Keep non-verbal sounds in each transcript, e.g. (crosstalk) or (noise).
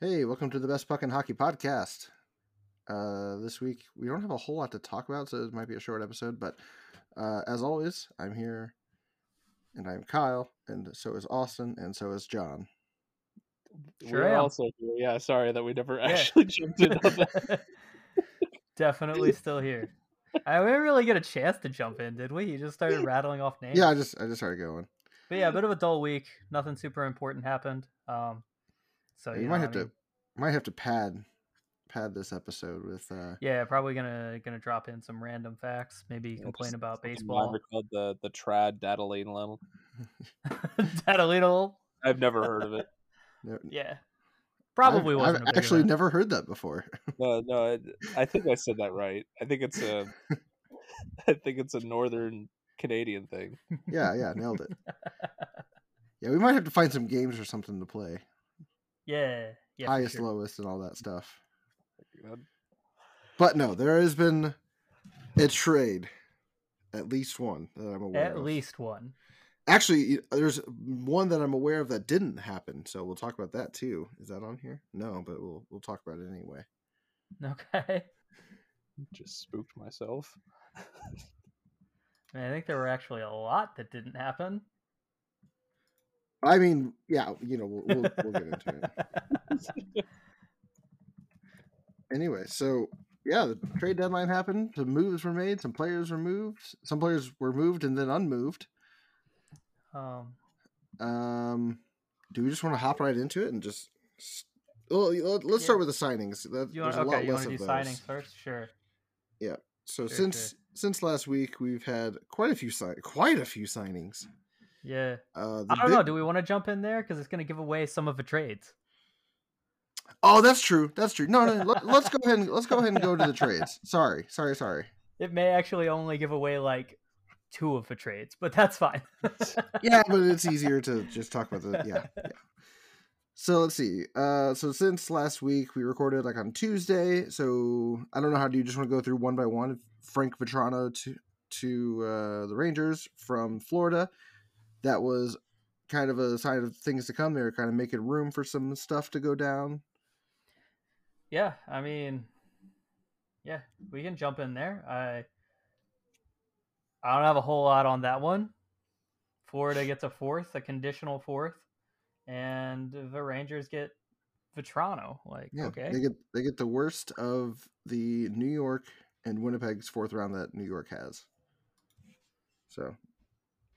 Hey, welcome to the Best Puck and Hockey Podcast. Uh, this week we don't have a whole lot to talk about, so it might be a short episode. But uh, as always, I'm here, and I'm Kyle, and so is Austin, and so is John. Sure We're am. also here. Yeah, sorry that we never Yeah. actually (laughs) jumped in on that. (laughs) Definitely still here. I we didn't really get a chance to jump in, did we? You just started rattling off names. Yeah, I just I just started going. But yeah, a bit of a dull week. Nothing super important happened. Um, so you you might have I to might have to pad pad this episode with uh Yeah, probably gonna gonna drop in some random facts. Maybe Yeah, complain just about baseball. called the the trad data lane level. (laughs) (laughs) that. I've never heard of it. Yeah. Probably I've, wasn't. I've actually never heard that before. (laughs) No, no, I, I think I said that right. I think it's a, I think it's a northern Canadian thing. yeah, yeah, nailed it. Yeah, we might have to find some games or something to play. Yeah. Yeah. Highest, sure. lowest, and all that stuff. But no, there has been a trade, at least one that I'm aware At of. At least one. Actually, there's one that I'm aware of that didn't happen, so we'll talk about that too. Is that on here? No, but we'll we'll talk about it anyway. Okay. (laughs) Just spooked myself. I, (laughs) mean, I think there were actually a lot that didn't happen. I mean, yeah, you know, we'll we'll, we'll get into it (laughs) anyway. So yeah, the trade deadline happened. Some moves were made. Some players were moved. Some players were moved and then unmoved. um, Um, do we just want to hop right into it and just? Well, let- let's start with the signings. That, you there's want a lot okay? You less want of to do those. signings first? Sure. Yeah. So Sure, since since last week, we've had quite a few sign quite a few signings. Yeah. Uh, I don't know. Do we want to jump in there because it's going to give away some of the trades? Oh, that's true. That's true. No, no. (laughs) Let, let's go ahead. And, let's go ahead and go to the trades. Sorry, sorry, sorry. It may actually only give away like two of the trades, but that's fine. (laughs) Yeah, but it's easier to just talk about the yeah. yeah. So let's see. Uh, so since last week we recorded like on Tuesday. So I don't know how do you just want to go through one by one? Frank Vatrano to to uh, the Rangers from Florida. That was kind of a sign of things to come. They were kind of making room for some stuff to go down. yeah, I mean, yeah, we can jump in there. I I don't have a whole lot on that one. Florida gets a fourth, a conditional fourth, and the Rangers get Vatrano. Like, Yeah, okay, they get they get the worst of the New York and Winnipeg's fourth round that New York has. So,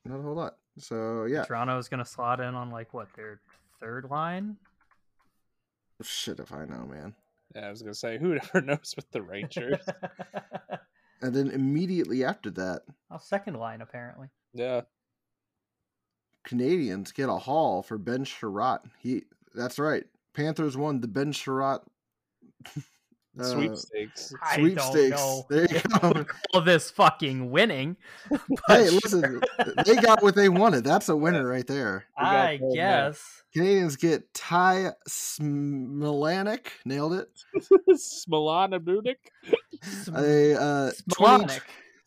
not a whole lot. So yeah, Toronto is going to slot in on like what their third line. shit if I know, man. Yeah, I was gonna say, who (laughs) ever knows with the Rangers? (laughs) And then immediately after that, oh, second line apparently. yeah, Canadiens get a haul for Ben Chiarot. He that's right. Panthers won the Ben Chiarot uh, sweepstakes. I don't sweepstakes. know. There you go. All this fucking winning. (laughs) hey, but listen, they got what they wanted. That's a winner (laughs) right there. I gold guess. Canadiens get Ty Smilanic, nailed it. Smilana Budik. Sm- A uh, 20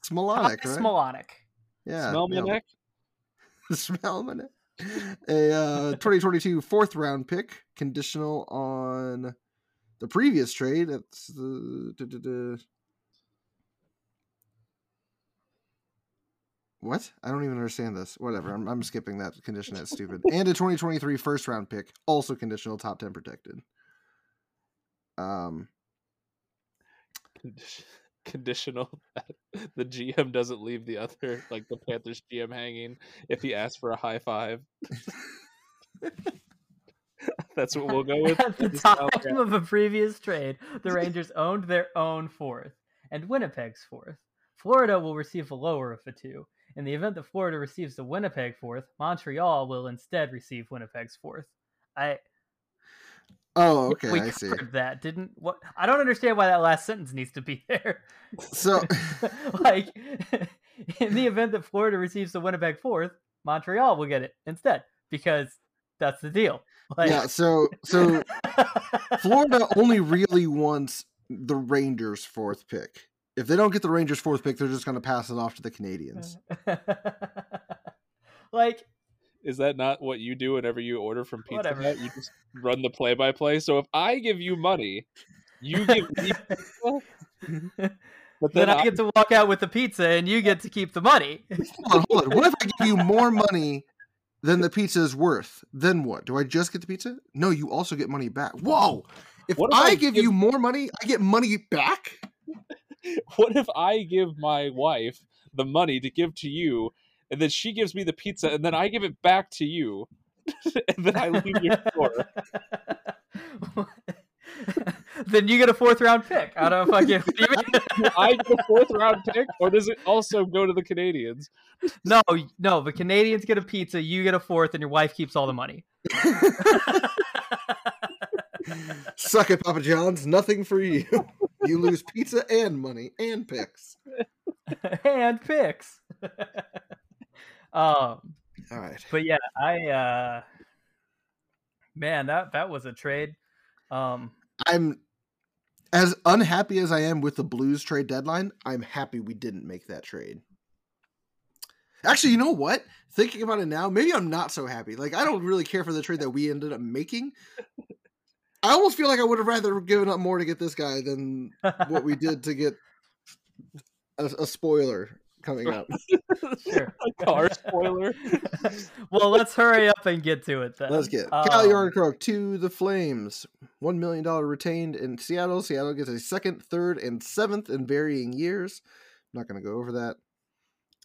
Smilanic, right? Smolonic. yeah, nailed it. Smelmanek. (laughs) Smellman. A uh, 2022 fourth round pick, conditional on the previous trade. It's the. duh. What? I don't even understand this. Whatever. I'm, I'm skipping that condition. That's stupid. (laughs) And a 2023 first round pick, also conditional, top 10 protected. Um, Conditional that (laughs) the GM doesn't leave the other, like the Panthers GM, hanging if he asks for a high five. (laughs) That's what we'll go (laughs) with. At the This time we're of a previous trade, the (laughs) Rangers owned their own fourth and Winnipeg's fourth. Florida will receive the lower of the two. In the event that Florida receives the Winnipeg fourth, Montreal will instead receive Winnipeg's fourth. I oh, okay. we I see. covered that, didn't what? I don't understand why that last sentence needs to be (laughs) there. So, like, in the event that Florida receives the Winnipeg fourth, Montreal will get it instead because that's the deal. (laughs) Like, yeah, so, so (laughs) Florida only really wants the Rangers' fourth pick. If they don't get the Rangers' fourth pick, they're just going to pass it off to the Canadiens. (laughs) like Is that not what you do whenever you order from Pizza Whatever. Hut? You just run the play by play. So if I give you money, you give me but then then, I get to walk out with the pizza, and you get to keep the money. Hold on, hold on. What if I give you more money than the pizza is worth? Then what? Do I just get the pizza? No, you also get money back. Whoa! If, What if I, I give give- you more money, I get money back. (laughs) what if I give my wife the money to give to you, and then she gives me the pizza, and then I give it back to you, (laughs) and then I leave your store? (laughs) (laughs) then you get a fourth round pick out of fucking. Do (laughs) I get a fourth round pick, or does it also go to the Canadiens? (laughs) no, no. The Canadiens get a pizza, you get a fourth, and your wife keeps all the money. Suck it, Papa John's. Nothing for you. You lose pizza and money and picks. and picks. um, All right. but yeah, I uh, man, that that was a trade. Um, I'm as unhappy as I am with the Blues trade deadline. I'm happy we didn't make that trade. Actually, you know what? Thinking about it now, maybe I'm not so happy. Like I don't really care for the trade that we ended up making. I almost feel like I would have rather given up more to get this guy than what we did to get a, a spoiler coming up. (laughs) sure. (laughs) A car spoiler. (laughs) well, let's hurry up and get to it then. Let's get Um, Calle Järnkrok to the Flames. One million dollar retained in Seattle. Seattle gets a second, third, and seventh in varying years. I'm not going to go over that.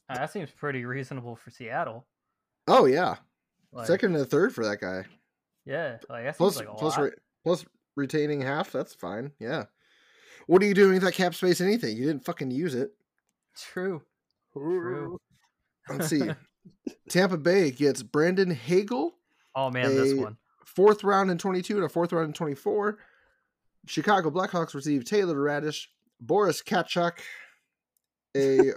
uh, that seems pretty reasonable for Seattle. Oh yeah, Like, second and third for that guy. yeah, like that seems Plus, like a plus, lot. re- plus retaining half. That's fine. Yeah. What are you doing with that cap space? Anything? You didn't fucking use it. True. True. Let's see. (laughs) Tampa Bay gets Brandon Hagel, Oh man, this A- one. fourth round in 22 and a fourth round in 24. Chicago Blackhawks receive Taylor Raddysh, Boris Katchouk, a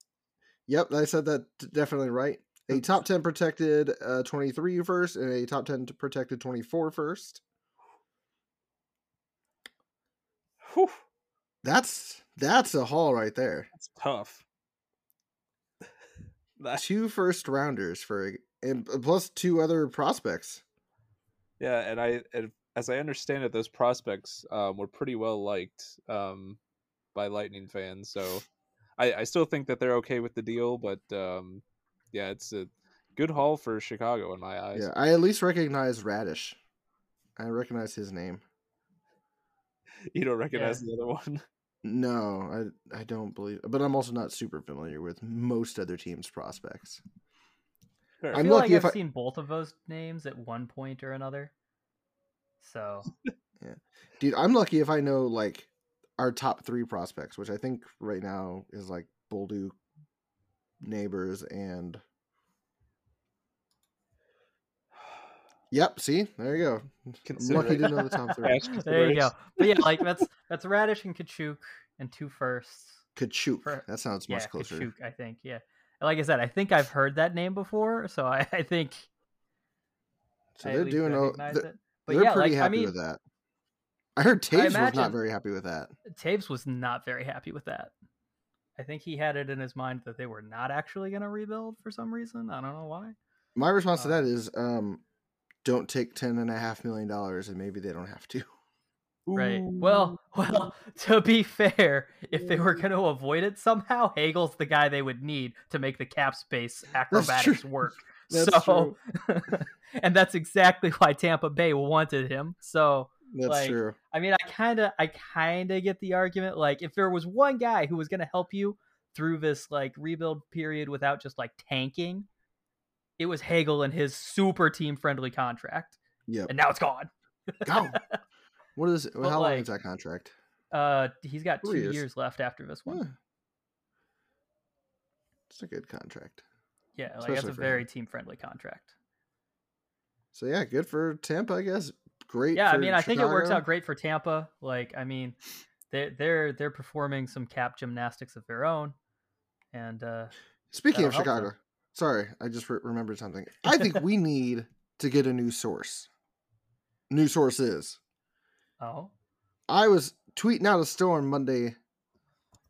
(laughs) Yep, I said that definitely right. A top 10 protected uh, 23 first and a top 10 protected 24 first. Whew, That's that's a haul right there. that's tough. That- Two first rounders for and plus two other prospects. yeah, and I, and as I understand it, those prospects um, were pretty well liked um, by Lightning fans. So I, I still think that they're okay with the deal, but um, yeah, it's a good haul for Chicago in my eyes. Yeah, I at least recognize Raddysh. I recognize his name. You don't recognize the other one. (laughs) No, I I don't believe, but I'm also not super familiar with most other teams' prospects. Fair. I I'm feel lucky like if I've I- seen both of those names at one point or another. So (laughs) yeah, Dude, I'm lucky if I know like our top three prospects, which I think right now is like Bolduc, Neighbours, and Yep, see? There you go. Consider lucky it. to know the top three. There you go. But yeah, like that's that's Raddysh and Katchouk and two firsts. Katchouk. For- That sounds Yeah, much closer. Katchouk, I think. Yeah. Like I said, I think I've heard that name before, so I, I think So I they're doing o- they're, it. But they're yeah, pretty like I happy mean, with that. I heard Toews was not very happy with that. Toews was not very happy with that. I think he had it in his mind that they were not actually going to rebuild for some reason. I don't know why. My response to Uh, that is um don't take ten and a half million dollars and maybe they don't have to. Right. Well, (laughs) well, to be fair, if they were going to avoid it somehow, Hagel's the guy they would need to make the cap space (laughs) acrobatics true. work. (laughs) That's so, and that's exactly why Tampa Bay wanted him. So, That's Like, true. I mean, I kind of, I kind of get the argument. Like, if there was one guy who was going to help you through this like rebuild period without just like tanking, it was Hagel and his super team friendly contract, Yeah. and now it's gone. (laughs) Go. What is But, how long is that contract? Uh, he's got two years. years. left after this one. Yeah. It's a good contract. Yeah, like that's a very him. team friendly contract. So yeah, good for Tampa, I guess. Great. Yeah, I mean, I think it works out great for Tampa. Like, I mean, they they're they're performing some cap gymnastics of their own, and uh, Speaking of that'll them. Sorry, I just re- remembered something. I think we (laughs) need to get a new source. New sources. oh, I was tweeting out a storm Monday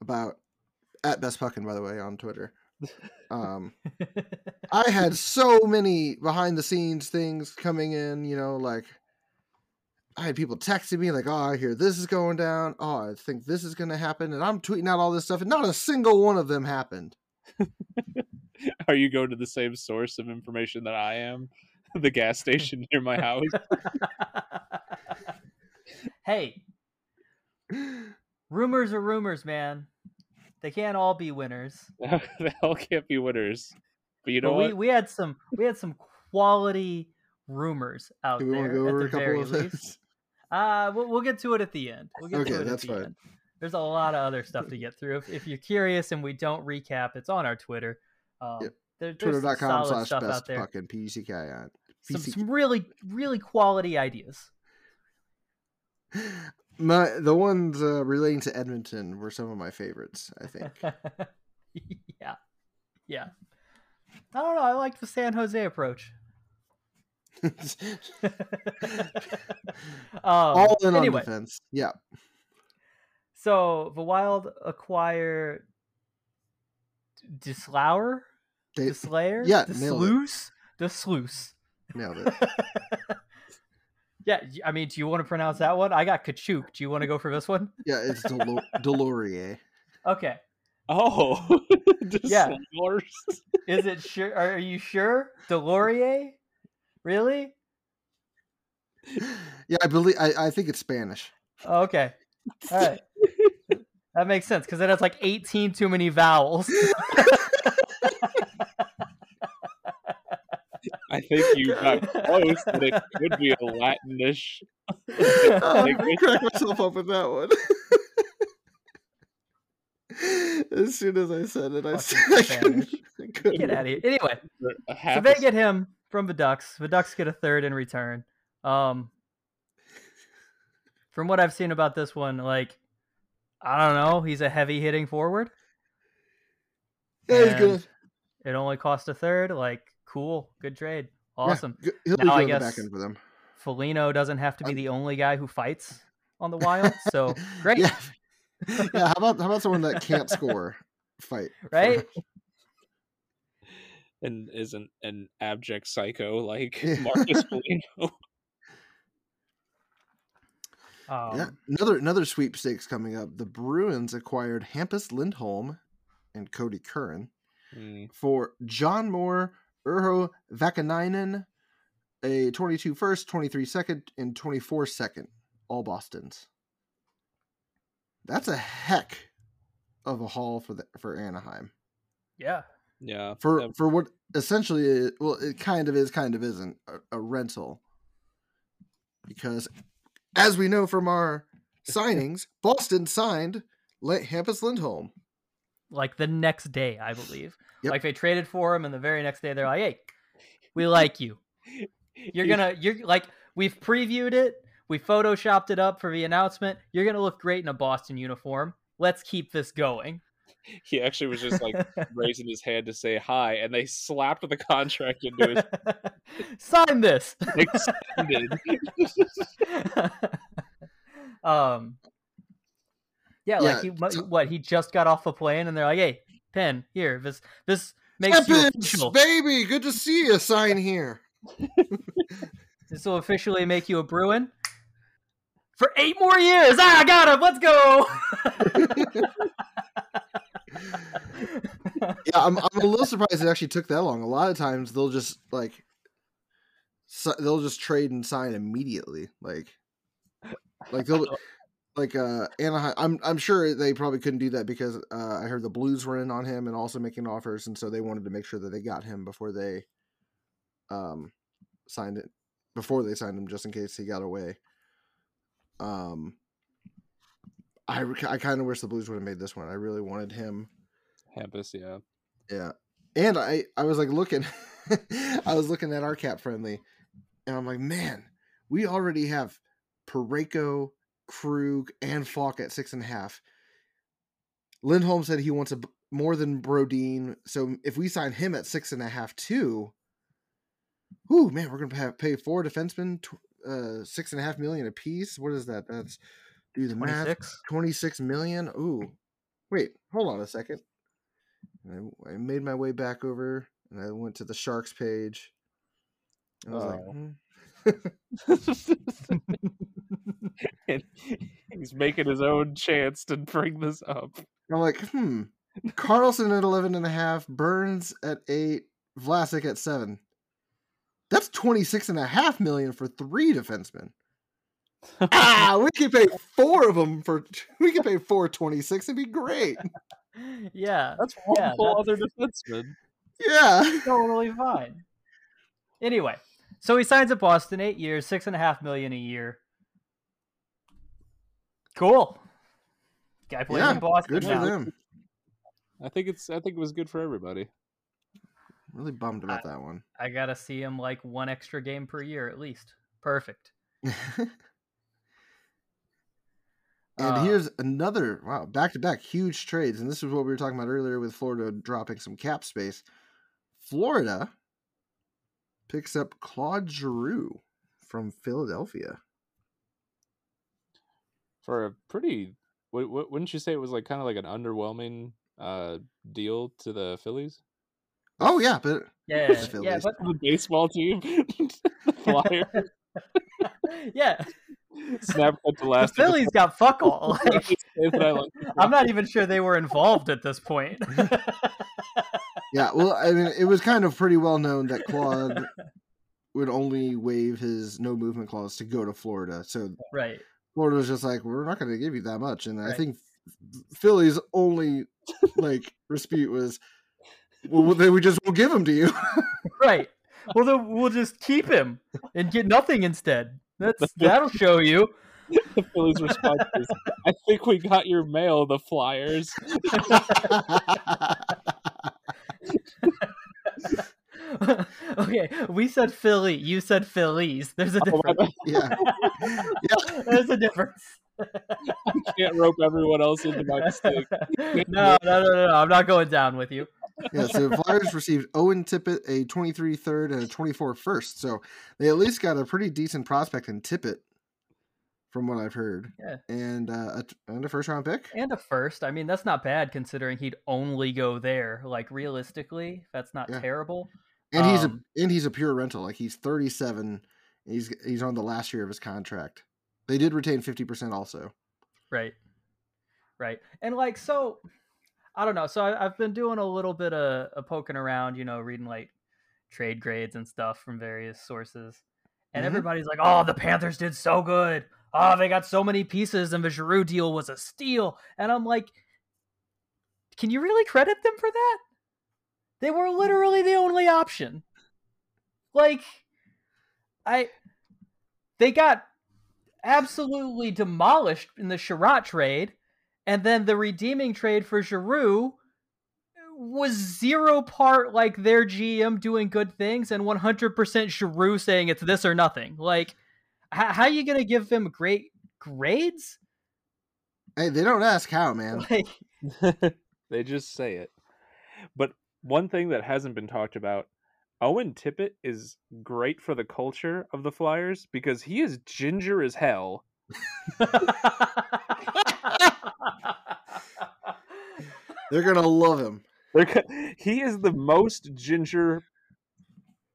about at Best Puckin, by the way, on Twitter. Um, (laughs) I had so many behind the scenes things coming in, you know, like I had people texting me like, "Oh, I hear this is going down. Oh, I think this is going to happen," and I'm tweeting out all this stuff, and not a single one of them happened. (laughs) (laughs) Are you going to the same source of information that I am? (laughs) The gas station near my house. (laughs) hey, rumors are rumors, man. They can't all be winners. they all can't be winners. But you know But what? we, we had some we had some quality rumors out Do we want there to go at over the a couple of least. those? Uh, we'll, we'll get to it at the end. We'll get Okay, to it that's at the fine. end. There's a lot of other stuff to get through. If, if you're curious and we don't recap, it's on our Twitter. Um, Yep. there, Twitter.com slash best there. fucking PCKI. Some, some really, really quality ideas. (sighs) My the ones uh, relating to Edmonton were some of my favorites. I think. (laughs) yeah. Yeah. I don't know. I like the San Jose approach. (laughs) (laughs) um, All in anyway, on defense. Yeah. so the Wild acquire Dislauer, They Dislayer, yeah, nailed it. Desluce, Desluce. nailed it. (laughs) yeah, I mean, do you want to pronounce that one? I got Katchouk. Do you want to go for this one? (laughs) Yeah, it's Delor- (laughs) Delorier. Okay. Oh, just Yeah. Lars. Is it sure? Are you sure? Delorier? Really? Yeah, I believe. I, I think it's Spanish. Oh, okay. All right. That makes sense because it has like 18 too many vowels. (laughs) I think you got close, but it could be a Latinish. Oh, I language. cracked myself up with that one. (laughs) as soon as I said it, I, Fucking I couldn't. Spanish. I couldn't. Get out of here. Anyway, A so they get him from the Ducks. The Ducks get a third in return. Um, from what I've seen about this one, like, I don't know, he's a heavy hitting forward. Yeah, he's good. It only cost a third. Like, cool, good trade, awesome. good- He'll be Now I good on guess- back end for them. Foligno doesn't have to be the only guy who fights on the Wild, (laughs) so great, Yeah. (laughs) yeah. How about how about someone that can't score fight? (laughs) for- right? and isn't an abject psycho like Marcus Foligno. Um, yeah. Another another sweepstakes coming up. The Bruins acquired Hampus Lindholm and Kodie Curran Mm, for John Moore, Urho Vakanainen, a 22 first, 23 second, and 24 second, all Boston's. That's a heck of a haul for the for Anaheim. yeah, yeah, For um, for what essentially is, well it kind of is kind of isn't a, a rental. Because as we know from our signings, (laughs) Boston signed Hampus Lindholm. like the next day, I believe. Yep. Like they traded for him, and the very next day they're like, "Hey, we like you. You're gonna, you're like, we've previewed it, we photoshopped it up for the announcement. You're gonna look great in a Boston uniform. Let's keep this going." He actually was just like (laughs) raising his hand to say hi, and they slapped the contract into his (laughs) Sign this. (laughs) extended. um. Yeah, like he, mu- what he just got off a plane, and they're like, "Hey, Pen, here, this this makes you Epic, official. baby, good to see you. Sign here. This will officially make you a Bruin for eight more years. Ah, I got him. Let's go. (laughs) Yeah, I'm, I'm a little surprised it actually took that long. A lot of times they'll just like si- they'll just trade and sign immediately. Like like they'll like uh Anaheim. I'm I'm sure they probably couldn't do that because uh, I heard the Blues were in on him and also making offers, and so they wanted to make sure that they got him before they um signed it before they signed him, just in case he got away. Um, I I kind of wish the Blues would have made this one. I really wanted him. Hampus, yeah. Yeah. And I I was like looking (laughs) I was looking at our cap friendly and I'm like, man, we already have Parayko, Krug, and Faulk at six and a half. Lindholm said he wants a more than Brodin. So if we sign him at six and a half too, whoo, man, we're gonna have, pay four defensemen tw- uh six and a half million a piece. What is that? That's do the math. 26. 26 million. Ooh. Wait, hold on a second. I, I made my way back over and I went to the Sharks page. I was like, Oh. hmm. (laughs) and he's making his own chance to bring this up. I'm like, hmm. Karlsson at 11 and a half, Burns at 8, Vlasic at 7. That's 26 and a half million for three defensemen. (laughs) ah, we could pay four of them for (laughs) we could pay 426 it'd be great. yeah, That's one Yeah, full other defenseman. Yeah. totally fine. Anyway, so he signs at Boston, eight years, six and a half million a year. Cool. Guy plays Yeah, in Boston. Good for now. them. I think it's. I think it was good for everybody. Really bummed about that one. I gotta see him like one extra game per year at least. Perfect. (laughs) And Uh, here's another wow, back to back huge trades. And this is what we were talking about earlier with Florida dropping some cap space. Florida picks up Claude Giroux from Philadelphia. For a pretty. wou- wou- Wouldn't you say it was like kind of like an underwhelming uh deal to the Phillies? Oh yeah, but (laughs) Yeah, The yeah, but The baseball team, (laughs) the Flyers. (laughs) yeah, Snap cut to the last. Phillies got fuck all. Like, I like- I'm not even sure they were involved at this point. yeah, well, I mean, it was kind of pretty well known that Claude would only waive his no movement clause to go to Florida. So right. Florida was just like, we're not going to give you that much. And I think Philly's only like dispute was, well, then we just will give him to you. (laughs) Right. Well, then we'll just keep him and get nothing instead. That's (laughs) that'll show you. the Phillies' response is, "I think we got your mail, the Flyers." (laughs) okay, we said Philly. You said Phillies. There's a Oh, my difference. yeah. There's a difference. I can't rope everyone else into my mistake. no, no, no, no, no. I'm not going down with you. Yeah, so Flyers received Owen Tippett, a 23 third and a 24 first. So they at least got a pretty decent prospect in Tippett, from what I've heard. Yeah. And, uh, a, and a first round pick. And a first. I mean, that's not bad considering he'd only go there. Like realistically, that's not Yeah. terrible. And he's Um, a and he's a pure rental. Like he's 37. He's he's on the last year of his contract. They did retain 50% also. Right. Right. And like so I don't know. So I, I've been doing a little bit of, of poking around, you know, reading like trade grades and stuff from various sources. And Mhm. everybody's like, "Oh, the Panthers did so good. Oh, they got so many pieces, and the Giroux deal was a steal." And I'm like, "Can you really credit them for that? They were literally the only option. Like, I, they got absolutely demolished in the Chiarot trade, and then the redeeming trade for Giroux was zero part like their GM doing good things and 100% Giroux saying it's this or nothing. Like, h- how are you gonna give him great grades? Hey, they don't ask how, man. (laughs) Like, (laughs) they just say it. But one thing that hasn't been talked about, Owen Tippett is great for the culture of the Flyers because he is ginger as hell. (laughs) They're gonna love him. They're co- he is the most ginger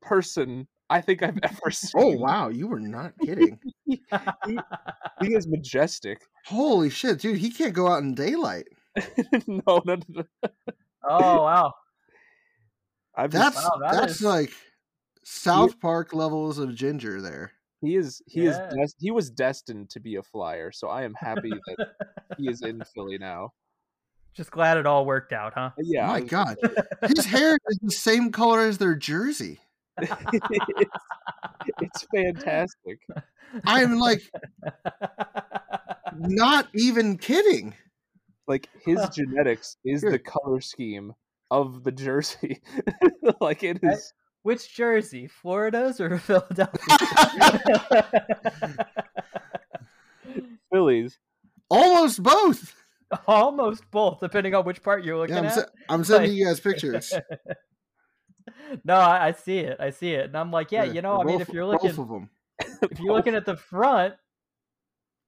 person I think I've (laughs) ever oh, seen. Oh wow, you were not kidding. (laughs) He is majestic. Holy shit, dude, he can't go out in daylight. (laughs) no, no, no, no. oh wow, I've That's just, Wow, that that's is- like South Park levels of ginger there. He is he Yeah. is des- he was destined to be a Flyer, so I am happy that he is in (laughs) Philly now. just glad it all worked out, huh? Uh, yeah, My God, his hair is the same color as their jersey. (laughs) (laughs) it's, it's fantastic. I'm like not even kidding. Like his genetics is Here. the color scheme of the jersey. like it is I- is. Which jersey, Florida's or (laughs) Philadelphia? (laughs) Phillies. Almost both. Almost both, depending on which part you're looking Yeah, I'm, at. se- I'm sending Like- you guys pictures. (laughs) no, I, I see it. I see it, and I'm like, yeah, you know, I mean, both- if you're both looking, of them. if you're looking at the front,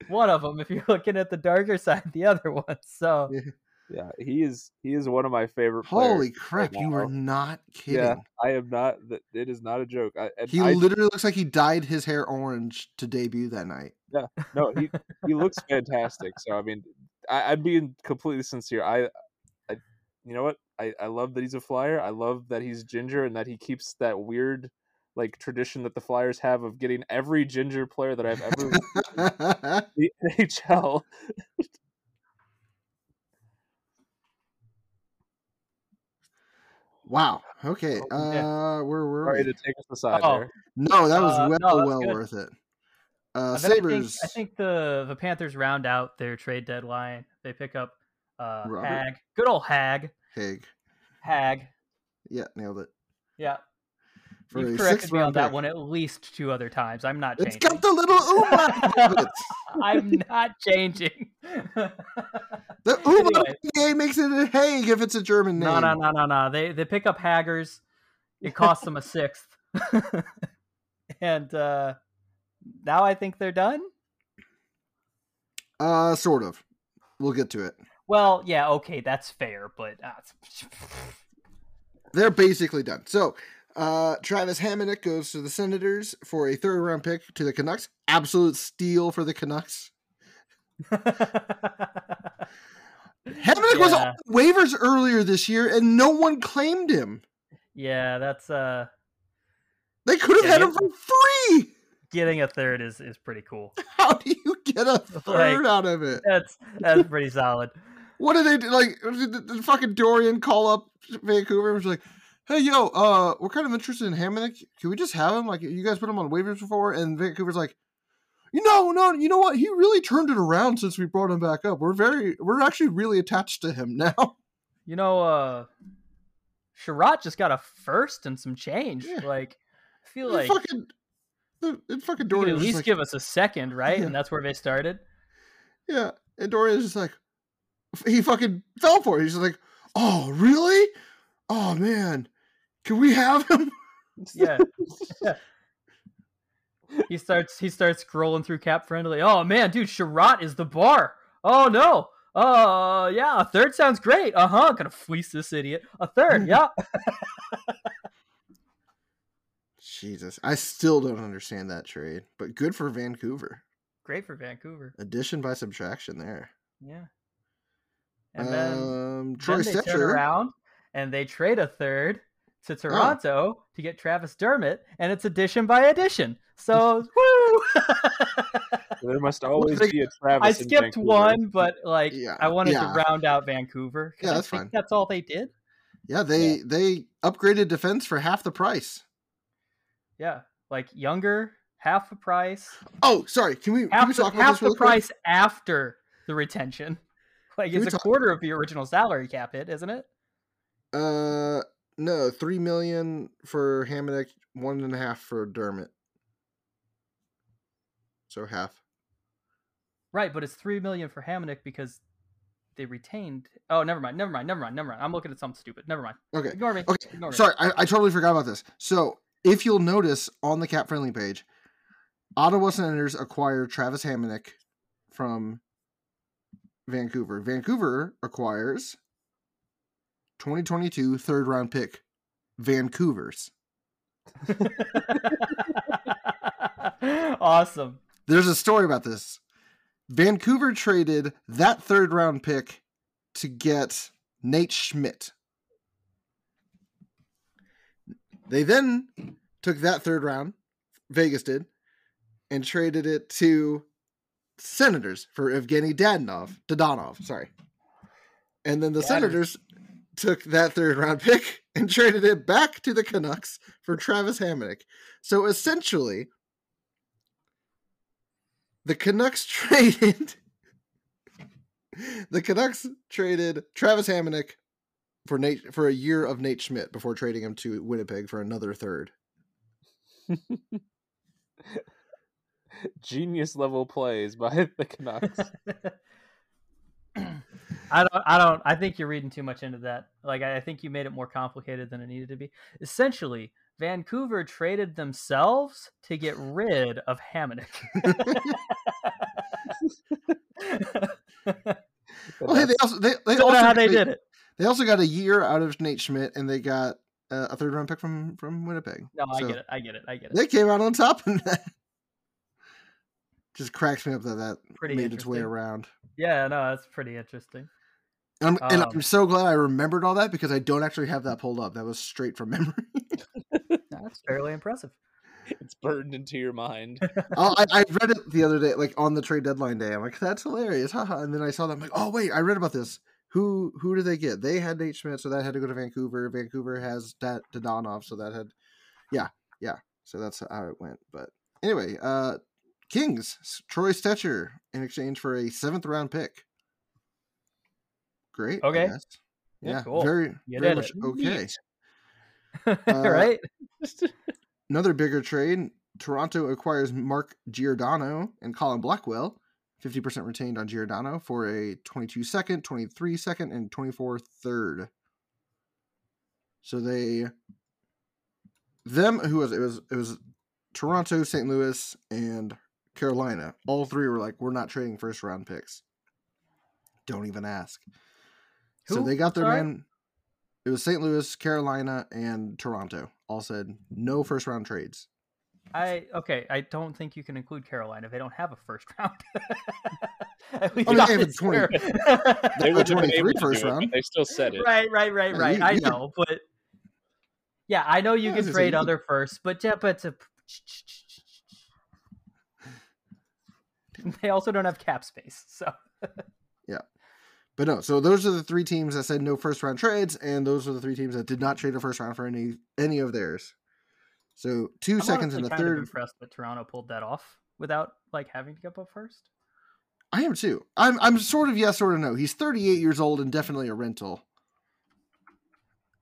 one of them. If you're looking at the darker side, the other one. So, Yeah. Yeah, he is. He is one of my favorite. Holy crap! You are not kidding. Yeah, I am not. that- It is not a joke. I, He I, literally looks like he dyed his hair orange to debut that night. yeah no, he he looks fantastic. So I mean, I, I'm being completely sincere. I, I, you know what? I I love that he's a flyer. I love that he's ginger and that he keeps that weird like tradition that the Flyers have of getting every ginger player that I've ever (laughs) the NHL. (laughs) wow. Okay. Oh, Uh, yeah. where were Sorry we? to take us aside Oh, there. No, that was Uh, well, no, well good. worth it. Uh, And I Sabers. I think the the Panthers round out their trade deadline. They pick up uh, Robert? Hag, good old Hag, Hag. Hag. Yeah, nailed it. Yeah, For you a corrected me on that one at least two other times. I'm not It's changing. got the little umlaut. (laughs) I'm not changing. The (laughs) umlaut Anyway. Makes it a Haig if it's a German name. no, no, no, no, no. They they pick up Haggers. It costs them a sixth, (laughs) and uh, now I think they're done. Uh, sort of. We'll get to it. Well, yeah, okay, that's fair, but uh, They're basically done. So, uh, Travis Hamonic goes to the Senators for a third round pick to the Canucks. Absolute steal for the Canucks. (laughs) Hamonic was on waivers earlier this year and no one claimed him. yeah, that's uh, They could have had him for free. getting a third is is pretty cool. (laughs) How do you get a (laughs) third out of it? That's that's pretty solid. What did they do? Like, did, did fucking Dorion call up Vancouver and was like, "Hey, yo, uh, we're kind of interested in Hammond. Can we just have him? Like, you guys put him on waivers before?" And Vancouver's like, "You know, no, you know what? He really turned it around since we brought him back up. We're very, we're actually really attached to him (laughs) now." You know, uh, Chiarot just got a first and some change. Yeah. Like, I feel And like fucking, the, and fucking Dorion at least like, give us a second, right? Yeah. And that's where they started. "Yeah," and Dorion's just like, he fucking fell for it. He's just like, "Oh, really? Oh man, can we have him?" (laughs) Yeah. yeah. (laughs) He starts he starts scrolling through cap friendly. Oh man, dude, Chiarot is the bar. Oh no. Uh yeah, a third sounds great. Uh-huh. Gonna fleece this idiot. A third, (laughs) yeah. Jesus, I still don't understand that trade, but good for Vancouver. Great for Vancouver. Addition by subtraction there. Yeah. And then um, Troy then they turn around and they trade a third to Toronto to get Travis Dermott, and it's addition by addition. So (laughs) woo! There must always be a Travis. I skipped Vancouver. one, but like Yeah, I wanted yeah. to round out Vancouver. Yeah, I that's think fine. That's all they did. Yeah, they they upgraded defense for half the price. Yeah, like younger, half the price, Oh, sorry. Can we, can half we the, talk about half this the really quick? price after the retention. (laughs) Like Can it's a talk- quarter of the original salary cap hit, isn't it? Uh, no, three million for Hamonic, one and a half for Dermott. So half. Right, but it's three million for Hamonic because they retained. Oh, never mind, never mind, never mind, never mind. I'm looking at something stupid. Never mind. Okay. Ignore me. Okay, Ignore me. Sorry, I, I totally forgot about this. So if you'll notice on the cap friendly page, Ottawa Senators acquired Travis Hamonic from Vancouver. Vancouver acquires 2022 third round pick, Vancouver's. (laughs) awesome. There's a story about this. Vancouver traded that third round pick to get Nate Schmidt. They then took that third round, Vegas did, and traded it to Senators for Evgeny Dadonov, Dadonov, sorry. And then the Dadonov. Senators took that third round pick (laughs) and traded it back to the Canucks for Travis Hamonic. So essentially, the Canucks (laughs) traded the Canucks traded Travis Hamonic for Nate for a year of Nate Schmidt before trading him to Winnipeg for another third. (laughs) Genius level plays by the Canucks. (clears throat) (clears throat) I don't. I don't. I think you're reading too much into that. Like, I think you made it more complicated than it needed to be. Essentially, Vancouver traded themselves to get rid of. That (laughs) Well, hey, they also they, they don't also know how they they, did it. They also got a year out of Nate Schmidt, and they got uh, a third round pick from from Winnipeg. No, I get it. I get it. I get it. They came out on top of that. Just cracks me up that that Pretty made its way around. Yeah, no, that's pretty interesting. And I'm, and Um, I'm so glad I remembered all that because I don't actually have that pulled up. That was straight from (laughs) memory. (laughs) That's fairly impressive. It's burned into your mind. (laughs) oh, I, I read it the other day, like on the trade deadline day. I'm like, that's hilarious, haha. And then I saw that, I'm like, oh wait, I read about this. Who who did they get? They had Nate Schmidt, so that had to go to Vancouver. Vancouver has that to Donov, so that had, yeah, yeah. So that's how it went. But anyway, uh Kings Troy Stecher in exchange for a seventh round pick. Great. Okay. Yeah, Yeah, cool. very You very much it. okay. (laughs) Uh, right? Another bigger trade. Toronto acquires Mark Giordano and Colin Blackwell, 50% retained on Giordano for a 22 second, 23 second, and 24 third. So they them who was it was it was Toronto, St. Louis, and Carolina. All three were like, we're not trading first round picks. Don't even ask. So they got their Sorry? man. It was St. Louis, Carolina, and Toronto. All said no first round trades. I okay. I don't think you can include Carolina. They don't have a first (laughs) round. Oh, (laughs) we I mean, got they have a 20 (laughs) They a would have 23 first it, round. They still said it. right, right, right, Yeah, right. you- I you can- know, but yeah, I know you Yeah, can was gonna say, trade other firsts, but yeah, but it's a... (laughs) they also don't have cap space, so (laughs) yeah, But no, so those are the three teams that said no first round trades, and those are the three teams that did not trade a first round for any any of theirs. So 2 I'm seconds in the a kind of third. impressed that Toronto pulled that off without like having to give up first. I am too. I'm I'm sort of yes, sort of no. He's 38 years old and definitely a rental.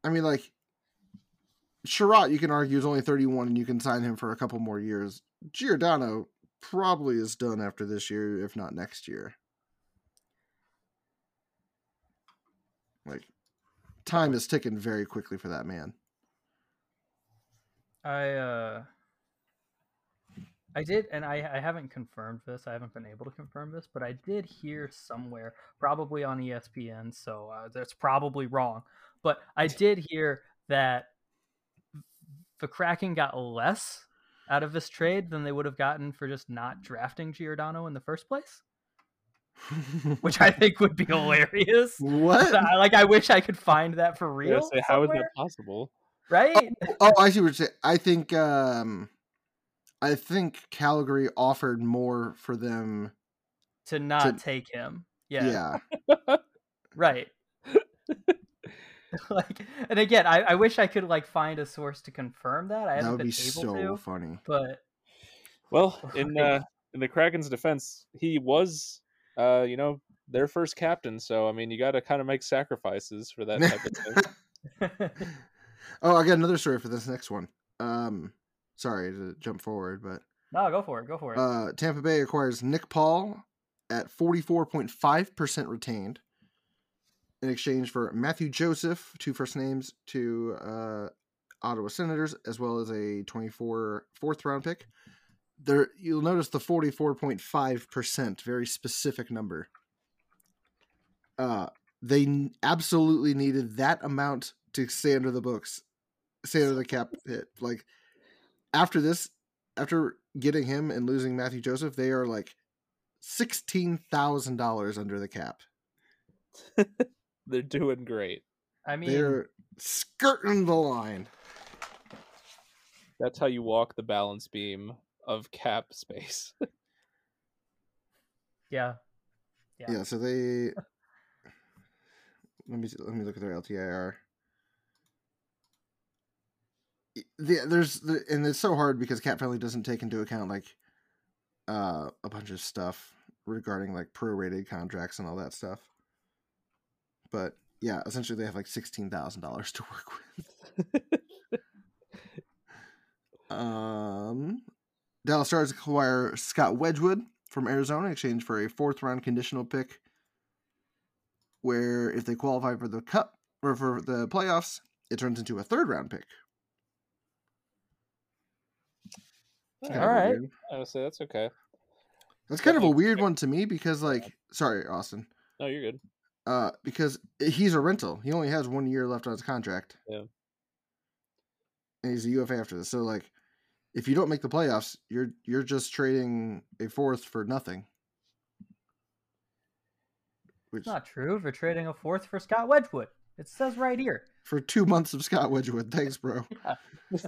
I mean, like Chiarot, you can argue is only 31, and you can sign him for a couple more years. Giordano probably is done after this year, if not next year. Like, time is ticking very quickly for that man. I uh I did and I, I haven't confirmed this. I haven't been able to confirm this, but I did hear somewhere, probably on ESPN, so uh, that's probably wrong. But I did hear that the Kraken got less out of this trade than they would have gotten for just not drafting Giordano in the first place, (laughs) which I think would be hilarious. what? I- like I wish I could find that for I was gonna real. say, how is that possible? right? Oh, I see what you're saying. I think um I think Calgary offered more for them. To not To- take him. Yeah. Right. (laughs) (laughs) like, and again, I, I wish I could like find a source to confirm that. I that haven't that would been be able so to, funny. but Well, (laughs) in Right. uh, in the Kraken's defense, he was, uh, you know, their first captain. So I mean, you got to kind of make sacrifices for that type of thing. (laughs) oh, I got another story for this next one. Um sorry to jump forward, but no, go for it. Go for it. uh Tampa Bay acquires Nick Paul at 44.5% retained in exchange for Mathieu Joseph, two first names to uh Ottawa Senators, as well as a 24 fourth round pick. There, you'll notice the 44.5%, very specific number. Uh, they absolutely needed that amount to stay under the books, stay under the cap hit. Like, after this, after getting him and losing Mathieu Joseph, they are like $16,000 under the cap. (laughs) They're doing great. I mean, They're skirting the line. That's how you walk the balance beam of cap space. (laughs) yeah, Yeah. Yeah, so they (laughs) let me let me look at their LTIR. Y- The, there's the, and it's so hard because Cap Family doesn't take into account like uh a bunch of stuff regarding like prorated contracts and all that stuff. But yeah, essentially they have like sixteen thousand dollars to work with. Um, Dallas Stars acquire Scott Wedgewood from Arizona in exchange for a fourth round conditional pick. Where if they qualify for the cup or for the playoffs, it turns into a third round pick. All right, kind All of a right. weird- I would say that's okay. That's kind of a weird one to me because, like, sorry, Austin. No, you're good. Uh, because he's a rental. He only has one year left on his contract. Yeah. And he's a UFA after this. So like, if you don't make the playoffs, you're you're just trading a fourth for nothing. Which It's not true. We're trading a fourth for Scott Wedgewood. It says right here. for two months of Scott Wedgewood. Thanks, bro. (laughs)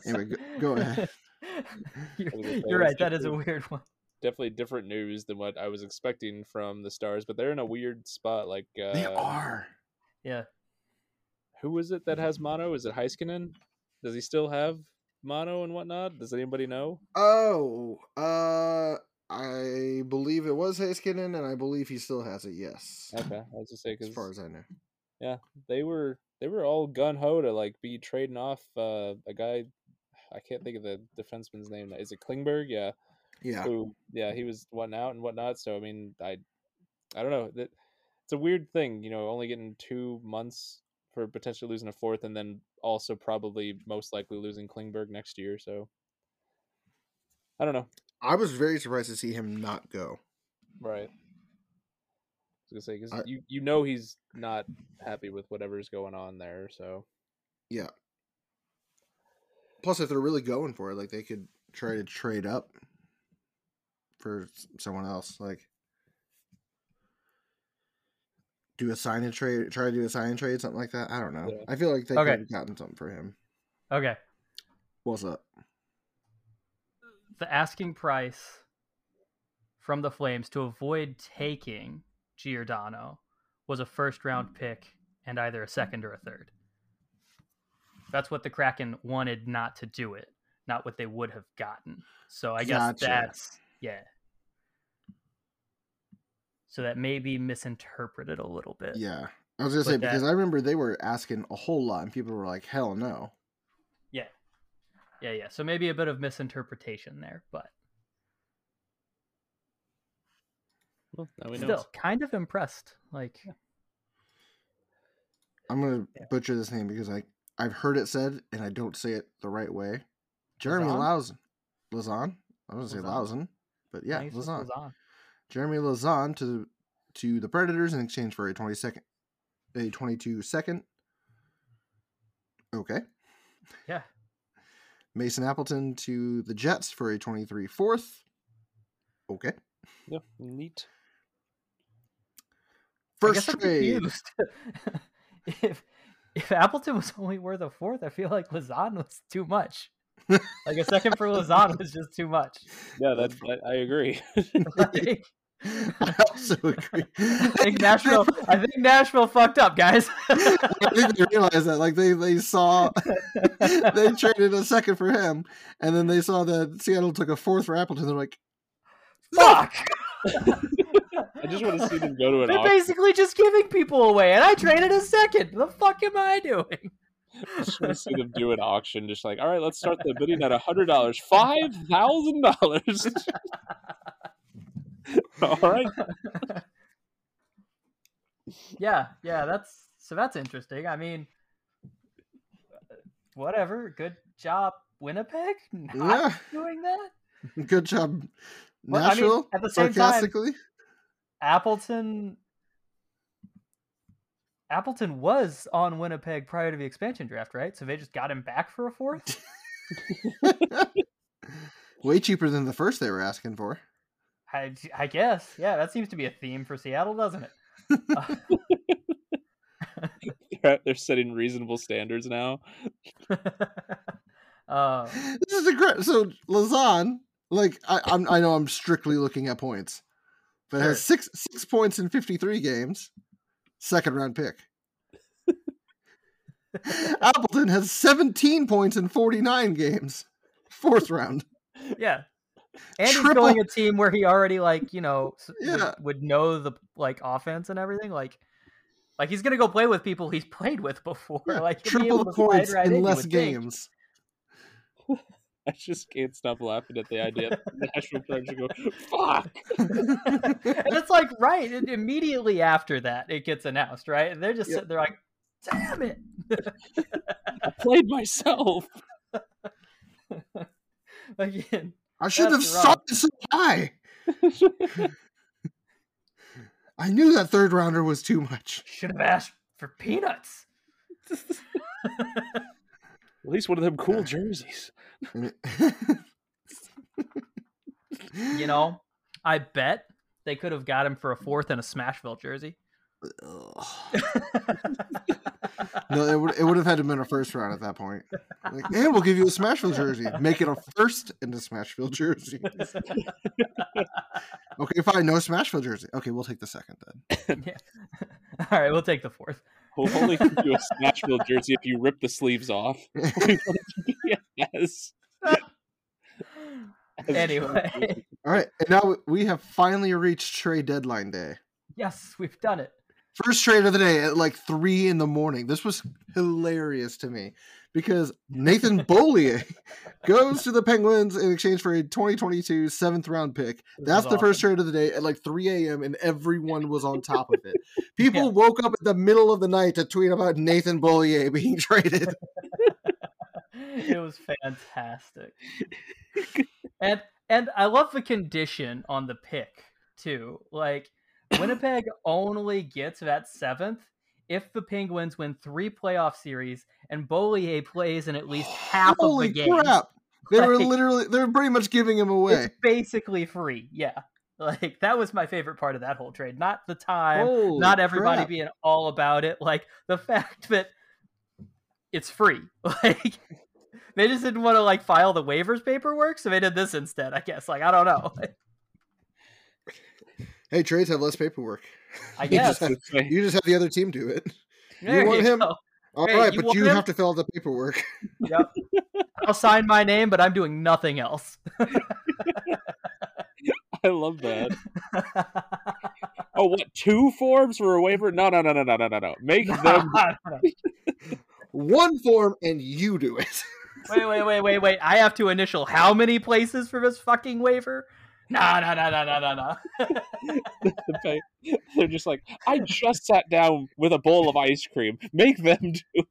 Anyway, go, go ahead. (laughs) you're, I was gonna say, you're right. That is a weird one. Definitely different news than what I was expecting from the Stars, but they're in a weird spot. Like, uh, They are. Yeah. who is it that has (laughs) mono? Is it Heiskanen? Does he still have mono and whatnot? Does anybody know? Oh, uh, I believe it was Heiskanen, and I believe he still has it. Yes, Okay, I was just say as far as I know. yeah, they were they were all gun ho to like be trading off uh, a guy. I can't think of the defenseman's name. Is it Klingberg? Yeah, Yeah, who yeah he was wanting out and whatnot. So I mean I I don't know that it's a weird thing. You know, only getting two months for potentially losing a fourth, and then also probably most likely losing Klingberg next year. So I don't know. I was very surprised to see him not go. Right. I was gonna say because you you know he's not happy with whatever's going on there. So Yeah. Plus, if they're really going for it, like they could try to trade up for someone else, like do a sign and trade, try to do a sign and trade, something like that. I don't know. Yeah. I feel like they Okay. could have gotten something for him. Okay. What's up? The asking price from the Flames to avoid taking Giordano was a first round pick and either a second or a third. That's what the Kraken wanted not to do it, not what they would have gotten. So I guess Gotcha. that's yeah. So that may be misinterpreted a little bit. Yeah, I was gonna say But that- because I remember they were asking a whole lot, and people were like, "Hell no." Yeah. Yeah, yeah. So maybe a bit of misinterpretation there, but well, now we know. still kind of impressed. Like I'm gonna Yeah. butcher this name because I I've heard it said and I don't say it the right way. Jeremy Lazan? Lauzon, Lazan. I was gonna say Lazan? Lauzon, but yeah, think Jeremy Lazan to to the Predators in exchange for a 20 second, a 22 second. Okay. Yeah. Mason Appleton to the Jets for a 23 fourth. Okay. Yeah, neat. First trade. (laughs) if if Appleton was only worth a fourth, I feel like Lazan was too much. like a second for (laughs) Lazan was just too much. Yeah, that, that I agree. (laughs) Like, I (laughs) also agree. I think (laughs) Nashville. I think Nashville fucked up, guys. I think they realized that. Like they they saw (laughs) they traded a second for him, and then they saw that Seattle took a fourth for Appleton. They're like, Fuck! I just want to see them go to an They're auction. basically just giving people away, and I traded a second. The fuck am I doing? I just want to see them do an auction. Just like, all right, let's start the bidding at a hundred dollars, five thousand dollars. (laughs) all right. (laughs) yeah, yeah, that's so that's interesting. I mean, whatever. Good job, Winnipeg. (laughs) Not Yeah. doing that. "Good job, Well, I mean, Nashville." at the same time, sarcastically, Appleton. Appleton was on Winnipeg prior to the expansion draft, right? So they just got him back for a fourth. way cheaper than the first they were asking for. I, I guess, yeah, that seems to be a theme for Seattle, doesn't it? (laughs) They're, they're setting reasonable standards now. (laughs) uh, This is a great. So Lazan, like I, I'm, I know I'm strictly looking at points, but has six six points in 53 games. Second round pick. (laughs) Appleton has 17 points in 49 games. Fourth round. yeah, and he's going a team where he already like you know s- would- would, know the like offense and everything. Like, like he's gonna go play with people he's (laughs) played with before. Yeah, like triple the points right in you less games. (laughs) I just can't stop laughing at the idea that the Nashville Predators go, fuck. (laughs) and it's like right and immediately after that it gets announced, right? And they're just Yeah. sitting there like, damn it. I played myself. I Again, should have That's rough. sucked so high. I knew that third rounder was too much. (laughs) Should have asked for peanuts. (laughs) At least one of them cool jerseys. (laughs) You know, I bet they could have got him for a fourth in a Smashville jersey. Ugh. no, it would it would have had to been a first round at that point. Like, and we'll give you a Smashville jersey. Make it a first in a Smashville jersey. (laughs) Okay, fine, no Smashville jersey. Okay, we'll take the second then. (laughs) yeah. (laughs) All right, we'll take the fourth. We'll only give you a Smashville jersey if you rip the sleeves off. yes. Anyway, All right, and now we have finally reached trade deadline day. yes, we've done it. First trade of the day at like three in the morning. This was hilarious to me because Nathan (laughs) Beaulieu goes to the Penguins in exchange for a 2022 seventh round pick. This That's the first trade of the day at like 3 a.m. and everyone was on top of it. (laughs) People Yeah. woke up at the middle of the night to tweet about Nathan Beaulieu being (laughs) traded. it was fantastic. and and I love the condition on the pick too. Like Winnipeg only gets that seventh if the Penguins win three playoff series and Beaulieu plays in at least half Holy of the games. crap! They were literally they're pretty much giving him away. It's basically free. Yeah. Like that was my favorite part of that whole trade. Not the time, Holy not everybody crap. being all about it. Like the fact that it's free. (laughs) Like they just didn't want to like file the waivers paperwork, so they did this instead. I guess. Like I don't know. (laughs) Hey, trades have less paperwork. I (laughs) You guess. just have, you just have the other team do it. There want him? go. All Hey, right, you but you him? have to fill out the paperwork. (laughs) Yep. I'll sign my name, but I'm doing nothing else. (laughs) I love that. Oh, what? Two forms for a waiver? No, no, no, no, no, no, no, no. Make them. One form and you do it. wait, wait, wait, wait, wait. I have to initial how many places for this fucking waiver? No, no, no, no, no, no, no. They're just like, I just sat down with a bowl of ice cream. Make them do.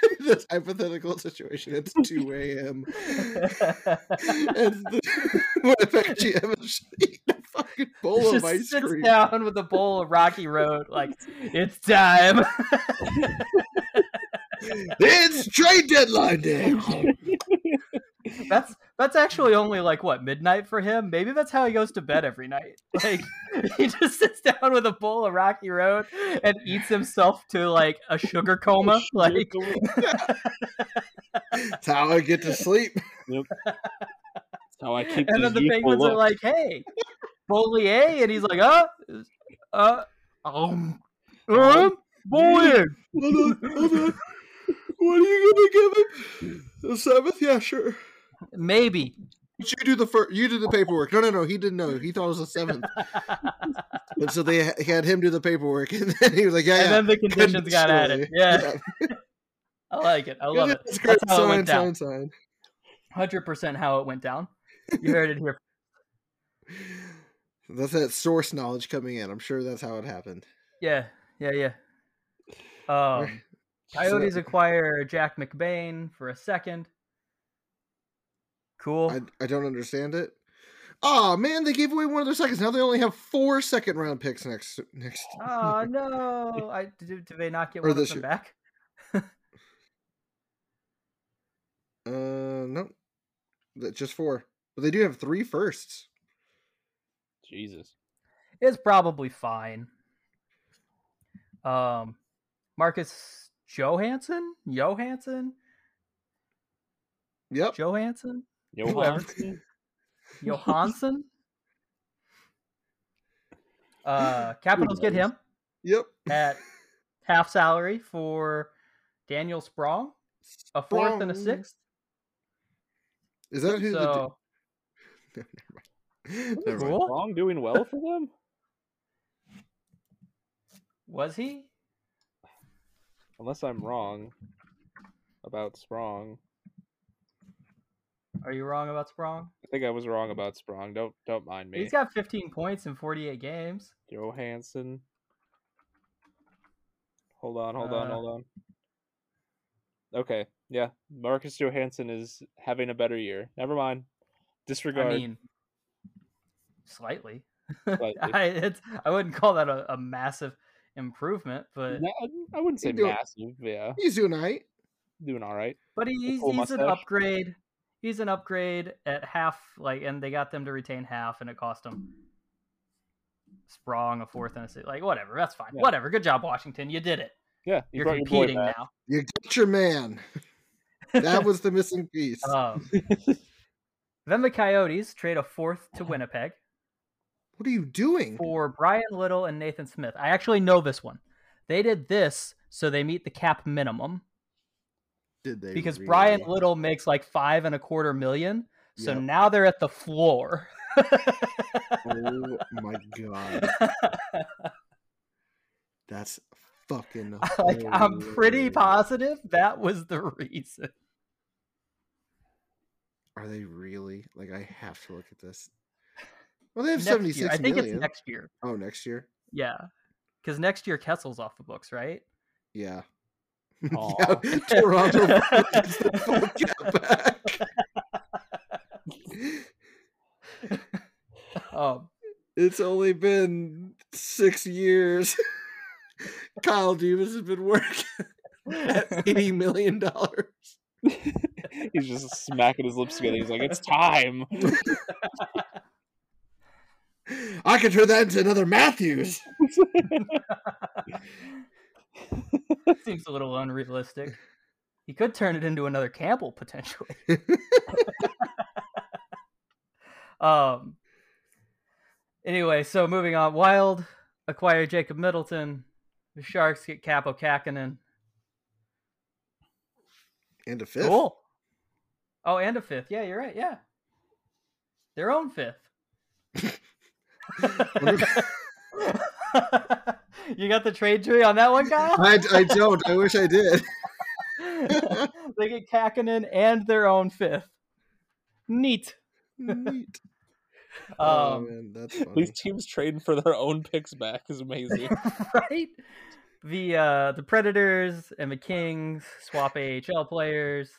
(laughs) this hypothetical situation. It's 2 a.m. (laughs) and the Winnipeg GM is eating a fucking bowl of ice sits cream. down with a bowl of Rocky Road, like it's time. (laughs) (laughs) It's trade deadline day. that's that's actually only like what midnight for him. Maybe that's how he goes to bed every night. Like (laughs) he just sits down with a bowl of Rocky Road and eats himself to like a sugar coma. (laughs) Like That's how I get to sleep. That's how I keep and then the youthful penguins are like, "Hey, Beaulieu," and he's like, "Uh, uh, um, um, Beaulieu." Hold on, hold on. What are you gonna give him? The seventh? Yeah, sure. Maybe. You do the first. You do the paperwork. No, no, no. He didn't know. He thought it was the seventh, (laughs) and so they had him do the paperwork, (laughs) and then he was like, "Yeah, and yeah." then the conditions got added. Yeah, (laughs) I like it. I love it. That's how it went down. sign, sign. Hundred percent how it went down. You heard it here. That's that source knowledge coming in. I'm sure that's how it happened. Yeah, yeah, yeah. Um, Coyotes acquire Jack McBain for a second. Cool. I, I don't understand it. Oh man, they gave away one of their seconds. Now they only have four second round picks next next. Oh no! (laughs) I did, do they not get Or one of this them year. back? (laughs) Uh, no, That- just four. But they do have three firsts. Jesus. It's probably fine. Um, Marcus Johansson, Johansson, Yep. Johansson, Johansson? Johansson. Uh, Capitals get him Yep. at half salary for Daniel Sprong, a fourth and a sixth. Is that who? So (laughs) the, Never mind. cool. Wrong doing well for them? Was he? Unless I'm wrong about Sprong. Are you wrong about Sprong? I think I was wrong about Sprong. Don't don't mind me. He's got 15 points in 48 games. Johansson. Hold on, hold on, Uh, hold on. Okay, yeah. Marcus Johansson is having a better year. Never mind. Disregard. I mean, slightly. (laughs) Slightly. I it's I wouldn't call that a, a massive improvement, but No, I wouldn't say You do it. massive. Yeah, He's doing all right. doing all right. but he, he's, cool he's an upgrade. He's an upgrade at half, like, and they got them to retain half, and it cost them Sprong a fourth and a six. Like, whatever, that's fine. Yeah. Whatever, good job, Washington. You did it. Yeah, you You're brought your competing now. You got your man. That was the (laughs) missing piece. Um, (laughs) then the Coyotes trade a fourth to (laughs) Winnipeg what are you doing? for Bryan Little and Nathan Smith. I actually know this one. They did this so they meet the cap minimum Did they? because really? Bryan Little makes like five and a quarter million. So Yep. now they're at the floor. Oh (laughs) my god, that's fucking. (laughs) like I'm pretty positive that was the reason. Are they really? Like, I have to look at this. Well, they have seventy I think million. it's next year. Oh, next year. Yeah, because next year Kessel's off the books, right? Yeah. (laughs) Yeah, (laughs) Toronto gets the full cap back. (laughs) Um, It's only been six years. Kyle Dubas has been working at eighty million dollars. He's just smacking his lips together. He's like, "It's time." I could turn that into another Matthews. (laughs) seems a little unrealistic. He could turn it into another Campbell potentially. (laughs) um. Anyway, so moving on. Wild acquire Jacob Middleton. The Sharks get Kaapo Kähkönen. And a fifth. Cool. Oh, and a fifth. Yeah, you're right. Yeah. Their own fifth. (laughs) (laughs) you got the trade tree on that one, Kyle? I, I don't. I wish I did. (laughs) they get Kähkönen and their own fifth. Neat. Neat. (laughs) oh Um, man, that's funny. These teams trading for their own picks back is amazing. right? The uh the Predators and the Kings swap AHL players.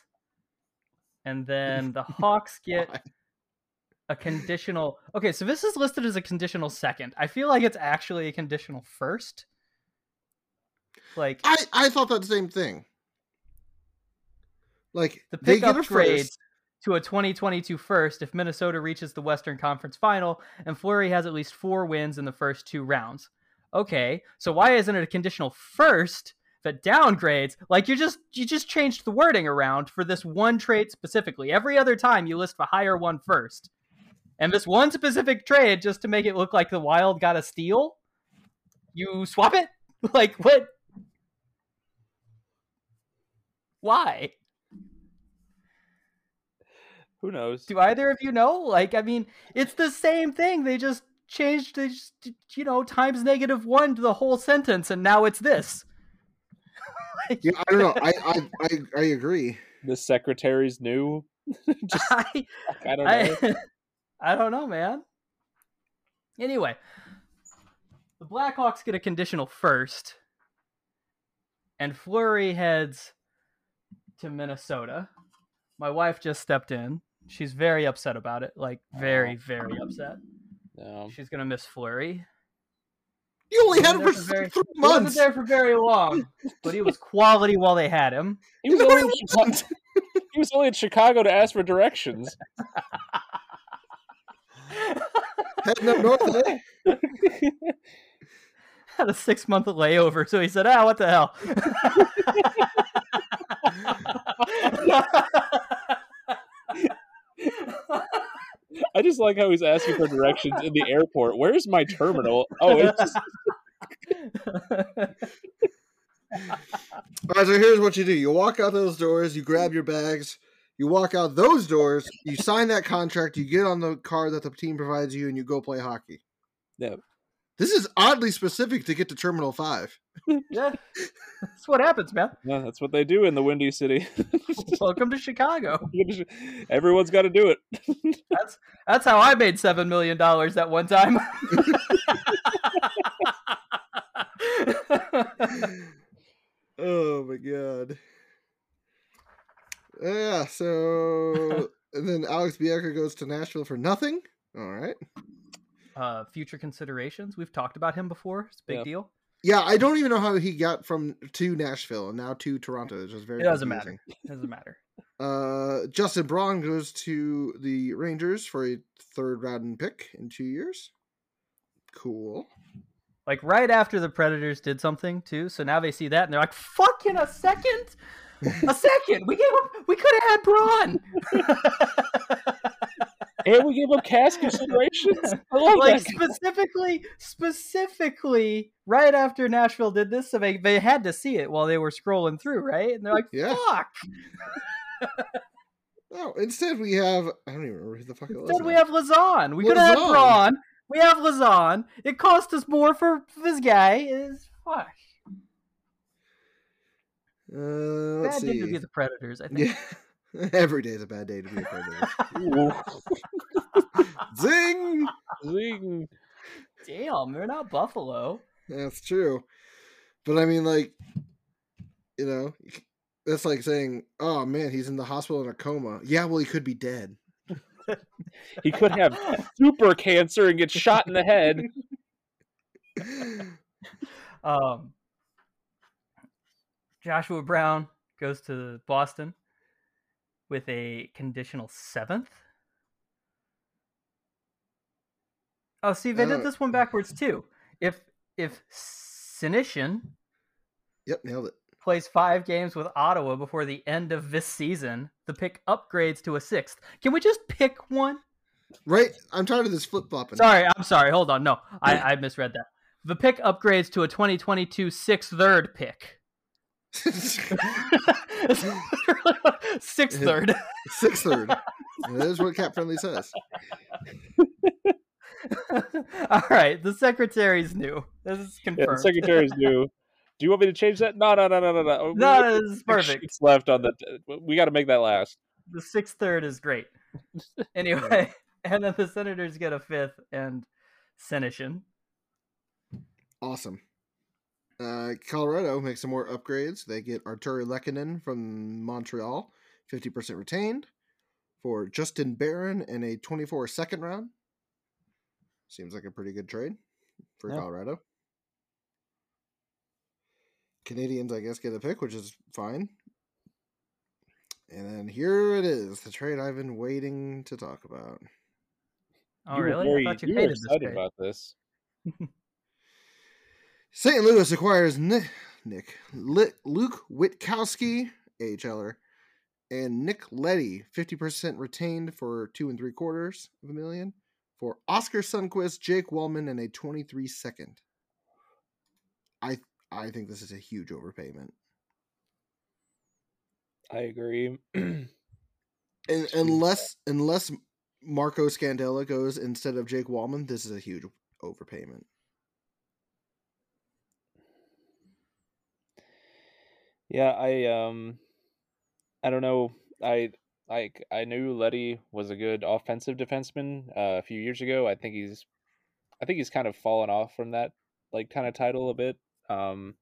And then the Hawks get Why? A conditional Okay, so this is listed as a conditional second. I feel like it's actually a conditional first. Like I I thought that same thing. Like the they pick get a upgrades first. to a 2022 first if Minnesota reaches the Western Conference Final and Fleury has at least four wins in the first two rounds. Okay, so why isn't it a conditional first that downgrades? Like you just you just changed the wording around for this one trait specifically. Every other time you list the higher one first, and this one specific trade just to make it look like the Wild got a steal. You swap it (laughs) like what? Why? Who knows? Do either of you know? Like, I mean, it's the same thing. They just changed, they just, you know, times negative one to the whole sentence, and now it's this. (laughs) Yeah, I don't know. I (laughs) I I, I agree. The secretary's new. Just, I, I don't know. I, I don't know, man. Anyway, the Blackhawks get a conditional first, and Fleury heads to Minnesota. My wife just stepped in. She's very upset about it. Like, very, very upset. No. She's gonna miss Fleury. You only had him Wasn't for very- three He wasn't months. there for very long, but he was quality while they had him. He was, No, only he in Chicago, wasn't. he was only in Chicago to ask for directions. (laughs) Heading up north of there. (laughs) Had a six month layover, so he said, "Ah, what the hell." I just like how he's asking for directions in the airport. Where's my terminal? Oh, it's just, All right, so here's what you do: you walk out those doors, you grab your bags, you walk out those doors, you sign that contract, you get on the car that the team provides you, and you go play hockey. yeah. This is oddly specific to get to Terminal Five. (laughs) yeah, that's what happens, man. yeah, that's what they do in the Windy City. (laughs) Welcome to Chicago. (laughs) Everyone's got to do it. That's that's how I made seven million dollars that one time. oh my god. Yeah, so (laughs) and then Alex Biega goes to Nashville for nothing. All right. uh, future considerations. We've talked about him before. It's a big Yeah. deal. Yeah, I don't even know how he got from to Nashville and now to Toronto. It's just very. It doesn't confusing. matter. It doesn't matter. (laughs) Uh, Justin Braun goes to the Rangers for a third round pick in two years. Cool. Like right after the Predators did something too, so now they see that and they're like, "Fuck in a second, (laughs) a second. We gave up. We could have had Braun." (laughs) and we gave up cash considerations. (laughs) I love like that. specifically, specifically, right after Nashville did this, so they they had to see it while they were scrolling through, right? And they're like, Yeah. "Fuck." Oh, instead we have I don't even remember who the fuck it was. Instead, we have Lazan. We could have had Lazan. Braun. We have Lazan. It cost us more for this guy. Is fuck. Uh, let's Bad day to be the Predators. I think. Yeah, (laughs) every day is a bad day to be a predator. (laughs) (laughs) Zing. Zing. Damn, they're not Buffalo. That's true, but I mean, like, you know, that's like saying, "Oh man, he's in the hospital in a coma." Yeah, well, he could be dead. He could have super cancer and get shot in the head. Um, Joshua Brown goes to Boston with a conditional seventh. Oh, see, they did oh, this one backwards too. If if Senyshyn Yep, nailed it. plays five games with Ottawa before the end of this season, the pick upgrades to a sixth. Can we just pick one? Right, I'm tired of this flip flopping. Sorry, I'm sorry. Hold on. No, I, (clears throat) I misread that. The pick upgrades to a 2022 sixth third pick. (laughs) Sixth third. (laughs) Sixth third. That is what Cap Friendly says. (laughs) All right, the secretary's new. This is Yeah, confirmed. the secretary's new. Do you want me to change that? No, no, no, no, no, no. no, this is perfect. sheets left on the. We got to make that last. The sixth third is great. Anyway, and then the Senators get a fifth and Senyshyn. Awesome. Uh, Colorado makes some more upgrades. They get Artturi Lehkonen from Montreal, 50% retained, for Justin Barron and a 24 second round. Seems like a pretty good trade for Yeah. Colorado. Canadiens, I guess, get a pick, which is fine. And then here it is, the trade I've been waiting to talk about. Oh, You were really? very- I thought you, you were hated this excited trade. about this. (laughs) St. Louis acquires Nick, Nick Luke Witkowski, AHLer, and Nick Leddy, 50% retained for two and three quarters of a million, for Oskar Sundqvist, Jake Walman, and a 23 second. I I think this is a huge overpayment. I agree. (clears throat) And unless unless Marco Scandella goes instead of Jake Walman, this is a huge overpayment. Yeah, I um, I don't know. I like I knew Leddy was a good offensive defenseman uh, a few years ago. I think he's, I think he's kind of fallen off from that like kind of title a bit. Um,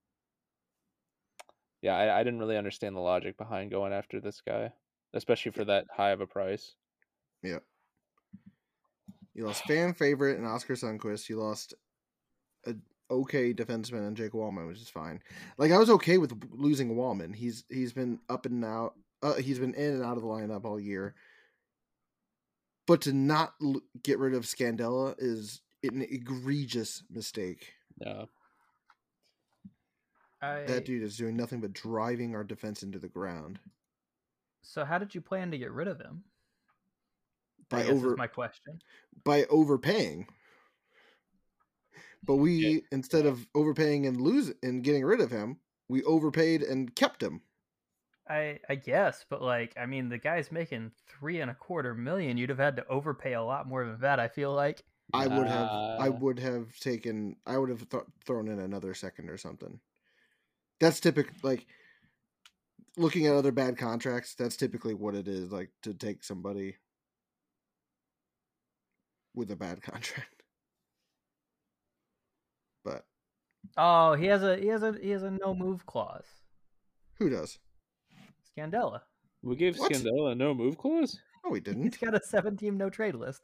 yeah, I, I didn't really understand the logic behind going after this guy, especially for that high of a price. Yeah. You lost fan favorite and Oskar Sundqvist. You lost a okay defenseman and Jake Walman, which is fine. Like I was okay with losing Walman. He's he's been up and out. Uh, he's been in and out of the lineup all year. But to not l- get rid of Scandella is an egregious mistake. Yeah, I, That dude is doing nothing but driving our defense into the ground so, how did you plan to get rid of him? I by guess over is my question. by overpaying. But we instead of overpaying and lose and getting rid of him, we overpaid and kept him. I I guess, but like, I mean, the guy's making three and a quarter million. You'd have had to overpay a lot more than that. I feel like. I would have I would have taken I would have th- thrown in another second or something. That's typical like looking at other bad contracts, that's typically what it is like to take somebody with a bad (laughs) contract. But Oh, he has a he has a he has a no move clause. who does? Scandella. we gave What? Scandella a no move clause. No, we didn't. He's got a seven team no trade list.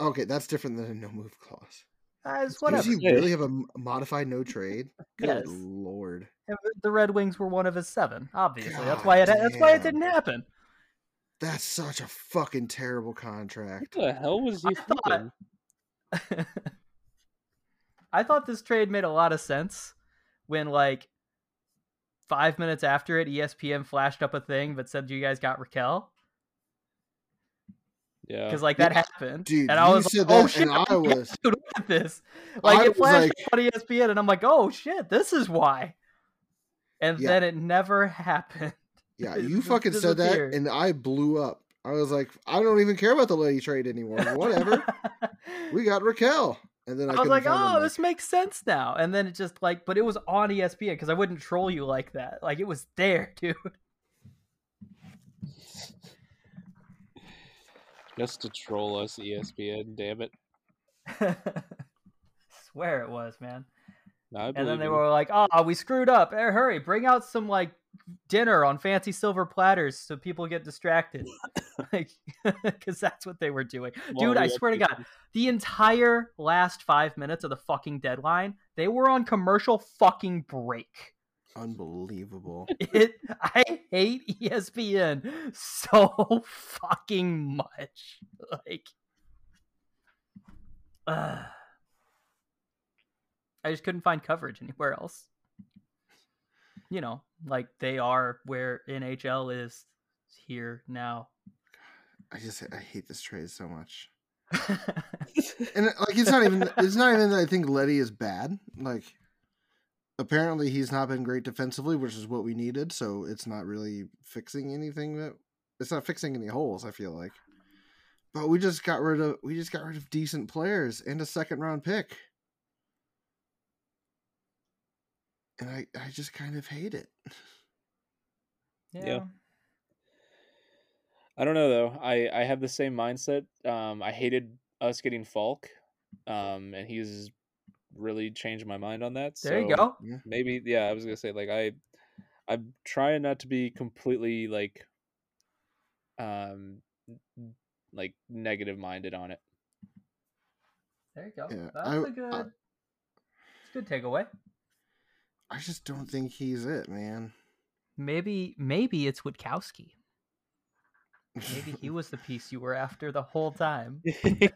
Okay, that's different than a no move clause. Uh, it's Does whatever. he really have a modified no trade? Good Yes. lord. And The Red Wings were one of his seven. Obviously, that's why it. That's why it didn't happen. That's such a fucking terrible contract. What the hell was I he thought- thinking? (laughs) I thought this trade made a lot of sense when, like, five minutes after it, ESPN flashed up a thing that said you guys got Rakell Yeah. because, like, that happened, Dude, and I was like, "Oh shit!" I was Dude, look at this. Like I it flashed like- up on ESPN, and I'm like, "Oh shit, this is why." And Yeah. then it never (laughs) happened. Yeah, you fucking said that and I blew up. I was like, I don't even care about the lady trade anymore. Whatever. (laughs) we got Rakell. And then I, I was like, "Oh, mic. this makes sense now." And then it just like, but it was on ESPN because I wouldn't troll you like that. Like it was there, (laughs) dude. Just to troll us, ESPN. Damn it. (laughs) Swear it was, man. I And then they you. were like, "Oh, we screwed up. Hey, hurry, bring out some like dinner on fancy silver platters so people get distracted." (laughs) like (laughs) cuz that's what they were doing. Well, Dude, I we swear to God, the entire last 5 minutes of the fucking deadline, they were on commercial fucking break. Unbelievable. (laughs) It I hate ESPN so fucking much. Like uh, (sighs) I just couldn't find coverage anywhere else. You know, like they are where NHL is here now. I just I hate this trade so much. (laughs) And uh, like it's not even it's not even that I think Leddy is bad. Like apparently he's not been great defensively, which is what we needed, so it's not really fixing anything that it's not fixing any holes, I feel like. But we just got rid of we just got rid of decent players and a second round pick. And I, I just kind of hate it. yeah. I don't know though. I I have the same mindset. Um, I hated us getting Faulk, um, and he's really changed my mind on that. There you go. Maybe yeah. I was gonna say like I, I'm trying not to be completely like, um, like negative minded on it. There you go. Yeah, That's I- a good I- it's a good takeaway. I just don't think he's it, man. Maybe maybe it's Witkowski. Maybe he (laughs) was the piece you were after the whole time. (laughs) he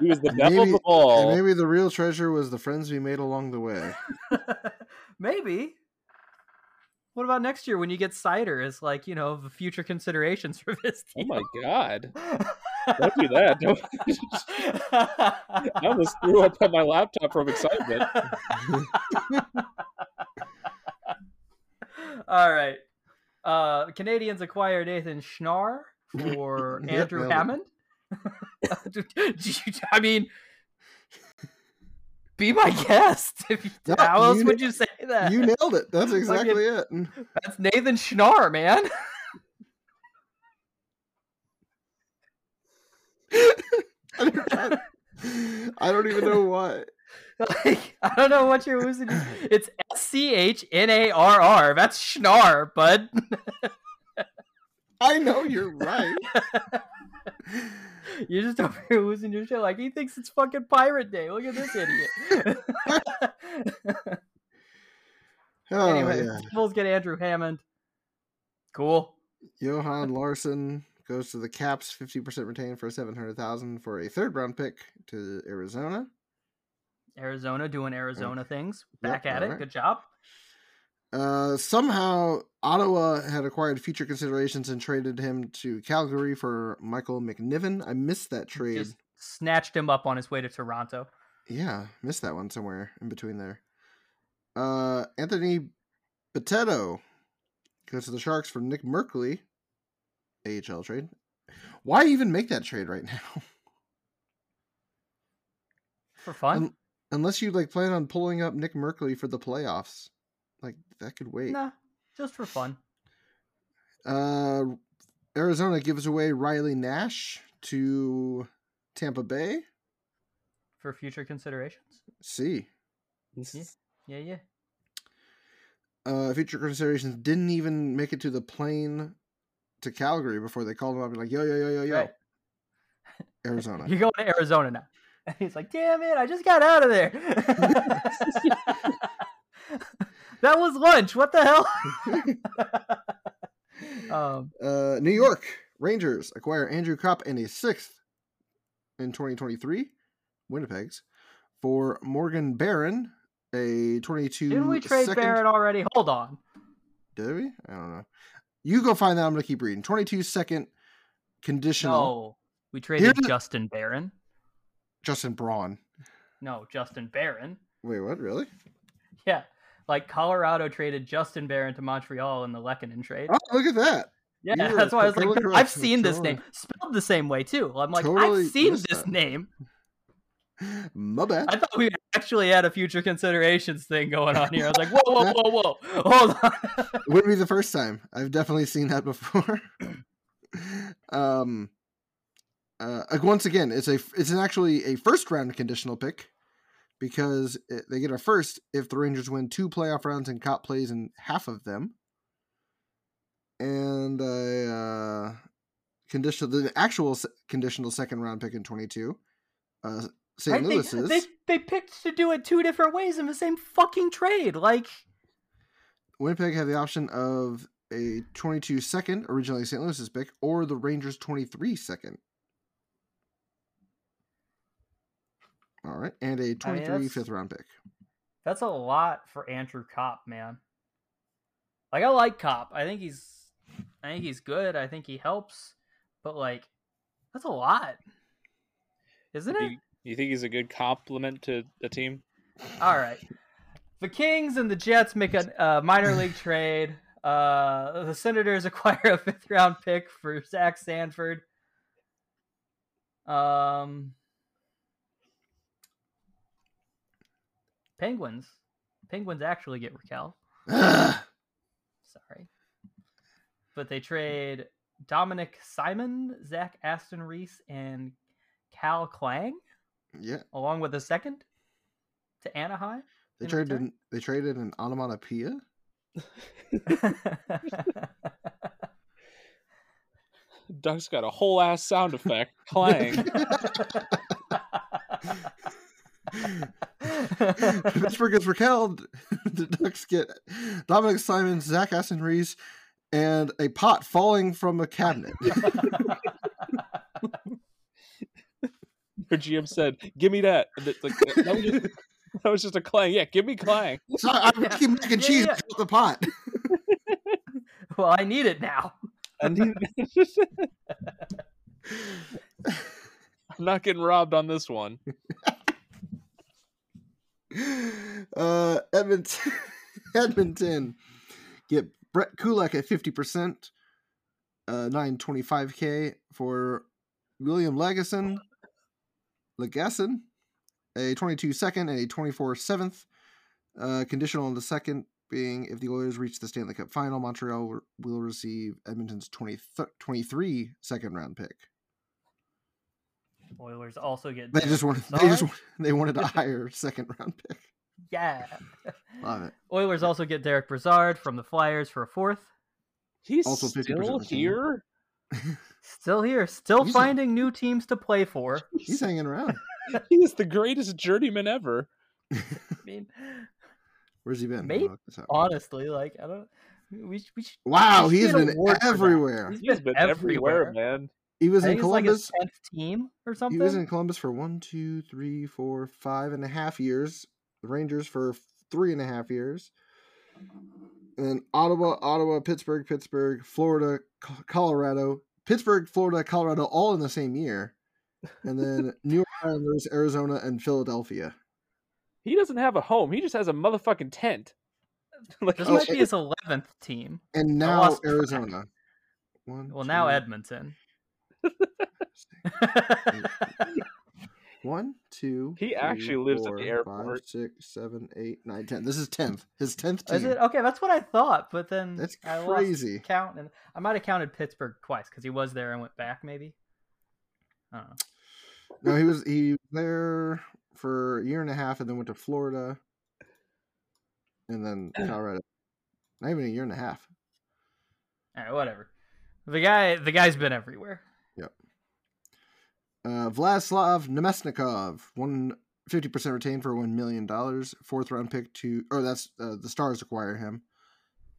was the devil maybe- the ball. And maybe the real treasure was the friends we made along the way. (laughs) Maybe. What about next year when you get cider as like, you know, the future considerations for this Oh my god! Don't do that. Don't. I almost threw up on my laptop from excitement. All right. Uh, Canadiens acquire Nathan Schnarr for (laughs) Andrew. Hammond. (laughs) I mean, be my guest. If you- How else would you say that? You nailed it. That's exactly it. That's Nathan Schnarr, man. (laughs) I don't, I don't even know why. Like, I don't know what you're losing. It's S C H N A R R. That's Schnarr, bud. I know you're right. (laughs) You're just over here losing your shit. Like he thinks it's fucking Pirate Day. Look at this idiot. (laughs) Oh, anyway, yeah. Devils get Andrew Hammond. Cool. Johan Larsson goes to the Caps, 50% retained for 700000 for a third round pick to Arizona. Arizona doing Arizona things. Yep, Back at it. alright. Good job. Uh, somehow, Ottawa had acquired future considerations and traded him to Calgary for Michael McNiven. I missed that trade. Just snatched him up on his way to Toronto. Yeah, missed that one somewhere in between there. Uh, Anthony Potato goes to the Sharks for Nick Merkley. AHL trade. Why even make that trade right now? For fun? Un- unless you like plan on pulling up Nick Merkley for the playoffs, like that could wait. Nah, just for fun. Uh, Arizona gives away Riley Nash to Tampa Bay. For future considerations. See, Yeah, yeah. uh, future considerations didn't even make it to the plane to Calgary before they called him up and like, yo, yo, yo, yo, yo. Right. Arizona. (laughs) You're going to Arizona now. And (laughs) he's like, damn it, I just got out of there. (laughs) that was lunch. What the hell? (laughs) um, Uh, New York Rangers acquire Andrew Copp and a sixth in 2023, Winnipeg's, for Morgan Barron, a 22. didn't we trade second- Barrett already? Hold on. Did we? I don't know. You go find that. I'm gonna keep reading. 22 second conditional. No, we traded Here's- Justin Barron. Justin Braun. No, Justin Barron. Wait, what? Really? Yeah, like Colorado traded Justin Barron to Montreal in the Lehkonen trade. Oh, look at that. Yeah, You were that's why I was like, totally correct. I've seen this name spelled the same way too. I'm like, Totally I've seen this that. name. (laughs) My bad. I thought we actually had a future considerations thing going on here. I was like, whoa, whoa, whoa, whoa, (laughs) hold on. Wouldn't be the first time. I've definitely seen that before. (clears throat) (laughs) um, uh, like, once again, it's a it's an actually a first round conditional pick because it, they get a first if the Rangers win two playoff rounds and Copp plays in half of them, and a uh, conditional the actual conditional second round pick in twenty two. Uh, St. Right? They- Louis's. They, they picked to do it two different ways in the same fucking trade. Like, Winnipeg had the option of a 22 second, originally St. Louis's pick, or the Rangers 23 second. All right, and a 23 that's- fifth round pick. that's a lot for Andrew Copp, man. Like, I like Copp. I think he's, I think he's good. I think he helps. But like, that's a lot, isn't it? You, you think he's a good compliment to the team? All right. The Kings and the Jets make a uh, minor league (laughs) trade. Uh, the Senators acquire a fifth round pick for Zach Sanford. Um, Penguins. Penguins actually get Rakell. (sighs) Sorry. But they trade Dominik Simon, Zach Aston Reese, and Cal Clang, yeah, along with a second to Anaheim. they traded. return? An, they traded an onomatopoeia. (laughs) Doug's got a whole ass sound effect. Clang. (laughs) (laughs) Pittsburgh gets Rakell. (laughs) The Ducks get Dominik Simon, Zach Aston Reese, and a pot falling from a cabinet. (laughs) Her GM said, "Give me that." And it's like, that, was just, that was just a clang. Yeah, give me clang. so I'm making mac and Yeah, cheese yeah. out the pot. (laughs) well, I need it now. And I'm not getting robbed on this one. (laughs) uh, Edmonton, (laughs) Edmonton get Brett Kulak at fifty percent, uh, nine twenty five k for William Lagesson, Lagesson, a twenty two second and a twenty four seventh. Uh, conditional on the second being if the Oilers reach the Stanley Cup final, Montreal will- receive Edmonton's 20 th- 23 second round pick. Oilers also get. They just wanted they Brassard. just they wanted a (laughs) higher second round pick. yeah. Love it. (laughs) Oilers also get Derek Brassard from the Flyers for a fourth. He's Also 50% still of the team. here. (laughs) Still here, still He's a- finding new teams to play for. He's hanging around. He is the greatest journeyman ever. I mean, Where's he been? Maybe- I'll look this up. honestly, like I don't. We we sh- Wow, he he's should get been award for that. everywhere. He's He's been everywhere, everywhere. man. He was I in think it's like his Columbus. tenth team or something. He was in Columbus for one, two, three, four, five and a half years. The Rangers for three and a half years. And then Ottawa, Ottawa, Pittsburgh, Pittsburgh, Florida, Colorado, Pittsburgh, Florida, Colorado, all in the same year. And then (laughs) New York Islanders, Arizona, and Philadelphia. He doesn't have a home. He just has a motherfucking tent. (laughs) like, This Oh, might be his eleventh team. And now. Arizona. One, Well, now two, Edmonton. (laughs) One, two. He three, actually lives at four, the airport. six, seven, eight, nine, ten. This is tenth. His tenth Is it okay? That's what I thought, but then That's I lost crazy. count, and I might have counted Pittsburgh twice because he was there and went back. Maybe. I don't know. No, he was he was there for a year and a half, and then went to Florida, and then (clears throat) Colorado. Not even a year and a half. All right, whatever. The guy, the guy's been everywhere. Uh, Vladislav Namestnikov, one fifty percent retained for one million dollars. Fourth round pick to, or that's uh, the Stars acquire him,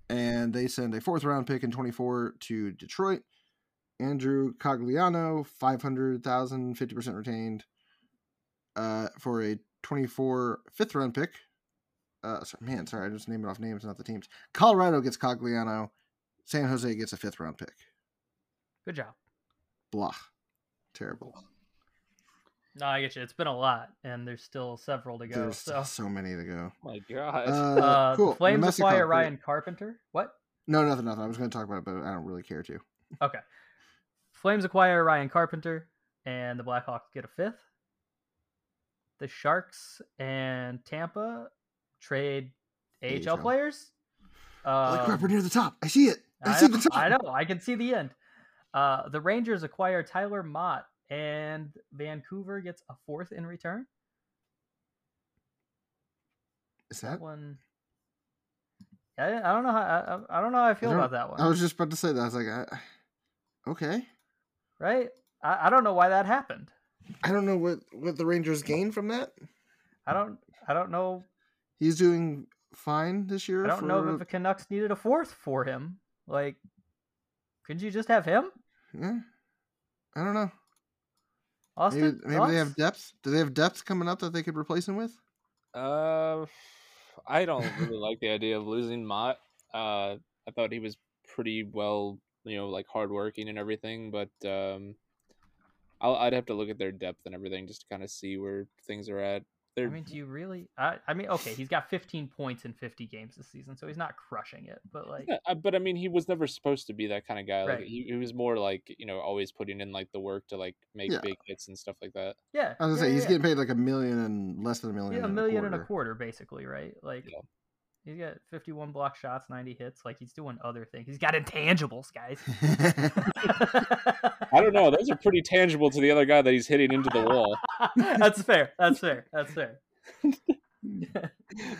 and they send a fourth round pick in twenty four to Detroit. Andrew Cogliano, 500,000, 50% retained uh, for a 24 fifth round pick. Uh, sorry, man, sorry, I just named it off names, not the teams. Colorado gets Cogliano. San Jose gets a fifth round pick. Good job. Blah. Terrible. No, I get you. It's been a lot, and there's still several to go. There's so, so many to go. My God. Uh, uh, cool. the Flames Namestnikov, acquire great. Ryan Carpenter. What? No, nothing, nothing. I was going to talk about it, but I don't really care to. Okay. Flames acquire Ryan Carpenter, and the Blackhawks get a fifth. The Sharks and Tampa trade AHL, AHL. players. Holy crap, Um, we're near the top. I see it. I, I see know, the top. I know. I can see the end. Uh, the Rangers acquire Tyler Motte, and Vancouver gets a fourth in return. Is That that? one. I, I don't know how I, I don't know how I feel don't- about that one. I was just about to say that. I was like, I, okay. right? I, I don't know why that happened. I don't know what, what the Rangers gained from that. I don't I don't know He's doing fine this year. I don't know if the Canucks needed a fourth for him. Like, couldn't you just have him? Yeah. I don't know. Austin? Maybe, maybe they have depth. Do they have depth coming up that they could replace him with? Uh, I don't really like the idea of losing Motte. Uh, I thought he was pretty well, you know, like hardworking and everything, but um, I'll, I'd have to look at their depth and everything just to kind of see where things are at. They're I mean, do you really? I, I mean, okay, he's got 15 points in 50 games this season, so he's not crushing it. But like, Yeah, uh, but I mean, he was never supposed to be that kind of guy. Like he, he was more like you know always putting in like the work to like make Yeah. big hits and stuff like that. yeah, I was gonna yeah, say he's yeah. getting paid like a million and less than a million. yeah, a million a and a quarter. quarter, basically, right? Like, Yeah. He's got 51 block shots, 90 hits. Like, he's doing other things. He's got intangibles, guys. (laughs) (laughs) I don't know; those are pretty tangible to the other guy that he's hitting into the wall. (laughs) That's fair. That's fair. That's fair.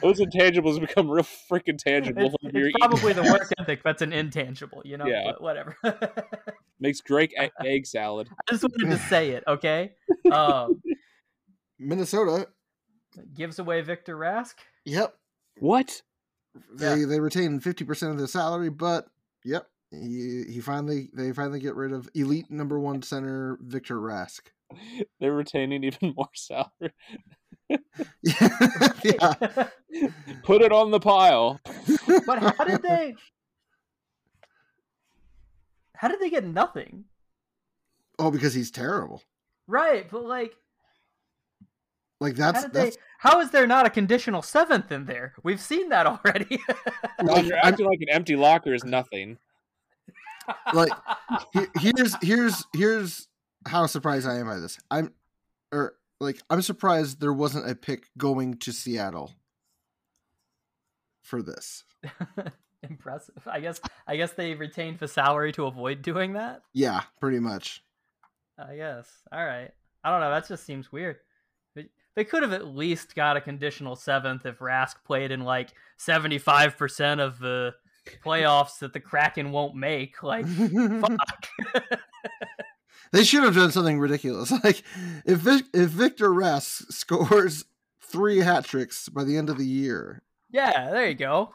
Those intangibles become real freaking tangible It's, when you're it's eating- probably the work ethic that's an intangible, you know. Yeah. But whatever. makes great e- egg salad. I just wanted to say it, okay? Um, Minnesota. gives away Victor Rask. Yep. What? They they retain fifty percent of their salary, but yep, he he finally they finally get rid of elite number one center Victor Rask. (laughs) They're retaining even more salary. (laughs) yeah. Put it on the pile. (laughs) but how did they? How did they get nothing? Oh, because he's terrible. Right, but like, Like how that's did that's they? How is there not a conditional seventh in there? We've seen that already. (laughs) Well, like, you're I'm- acting like an empty locker is nothing. like (laughs) here's here's here's how surprised I am by this. I'm or like I'm surprised there wasn't a pick going to Seattle for this. (laughs) Impressive. I guess. I guess they retained the salary to avoid doing that. Yeah, pretty much. I guess. All right. I don't know. That just seems weird. They- They could have at least got a conditional seventh if Rask played in like seventy-five percent of the playoffs that the Kraken won't make. Like, fuck. (laughs) They should have done something ridiculous. (laughs) Like if Vic, if Victor Rask scores three hat tricks by the end of the year, yeah, there you go.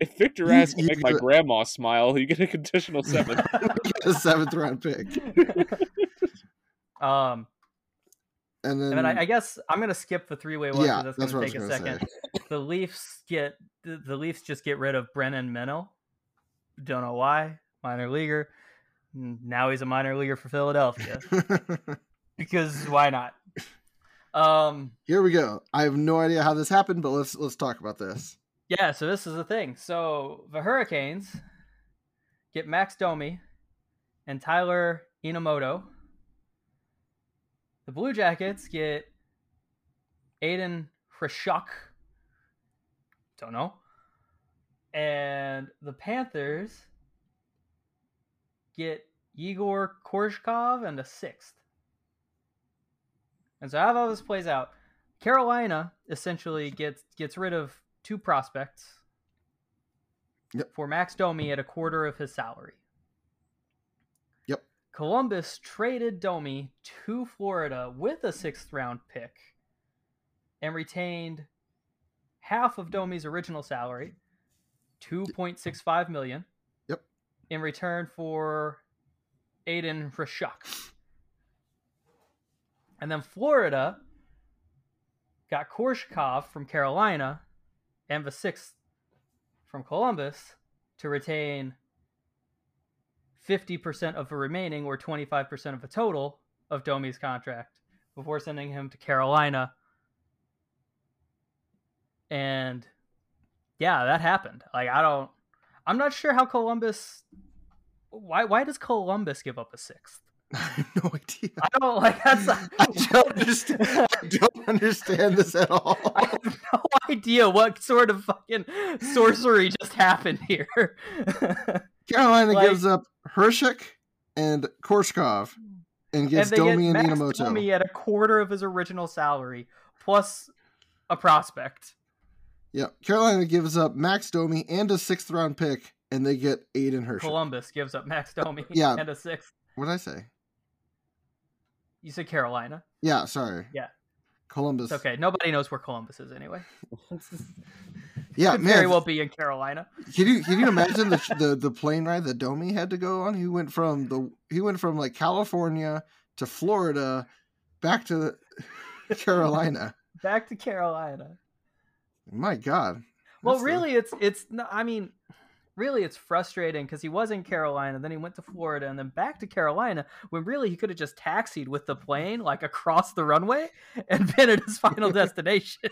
If Victor Rask can make my (laughs) grandma smile, you get a conditional seventh. get a seventh round pick, Um, and then and then I, I guess I'm gonna skip the three-way one yeah, because that's that's gonna was take a second. The Leafs get the, the Leafs just get rid of Brennan Minnow. Don't know why. Minor leaguer. Now he's a minor leaguer for Philadelphia (laughs) because why not? Um, Here we go. I have no idea how this happened, but let's let's talk about this. yeah. So this is the thing. So the Hurricanes get Max Domi and Tyler Inamoto. The Blue Jackets get Aidan Hreschuk. Don't know. And the Panthers get Egor Korshkov and a sixth. And so how all this plays out, Carolina essentially gets gets rid of two prospects Yep. for Max Domi at a quarter of his salary. Columbus traded Domi to Florida with a sixth round pick and retained half of Domi's original salary, 2.65 million. Yep. In return for Aidan Hreschuk. And then Florida got Korshkov from Carolina and the sixth from Columbus to retain 50% of the remaining or 25% of the total of Domi's contract before sending him to Carolina. And yeah, that happened. Like I don't I'm not sure how Columbus why why does Columbus give up a sixth? (laughs) I have no idea. I don't like that's (laughs) I don't understand. I don't understand this at all. (laughs) I have no idea what sort of fucking sorcery just happened here. Carolina Like- gives up Hreschuk and Korshkov and gets they Domi and Max Inamoto. Domi at a quarter of his original salary plus a prospect. Yeah, Carolina gives up Max Domi and a sixth round pick, and they get Aidan Hreschuk. Columbus gives up Max Domi Yeah. and a sixth. What did I say? You said Carolina. Yeah, sorry. Yeah. Columbus. It's okay. Nobody knows where Columbus is anyway. (laughs) Yeah, Could man. very well be in Carolina. Can you can you (laughs) imagine the, the the plane ride that Domi had to go on? He went from the he went from like California to Florida, back to (laughs) Carolina. Back to Carolina. My God. Well, That's the- really, it's it's. I mean, really, it's frustrating because he was in Carolina, then he went to Florida, and then back to Carolina. When really he could have just taxied with the plane like across the runway and (laughs) been at his final destination.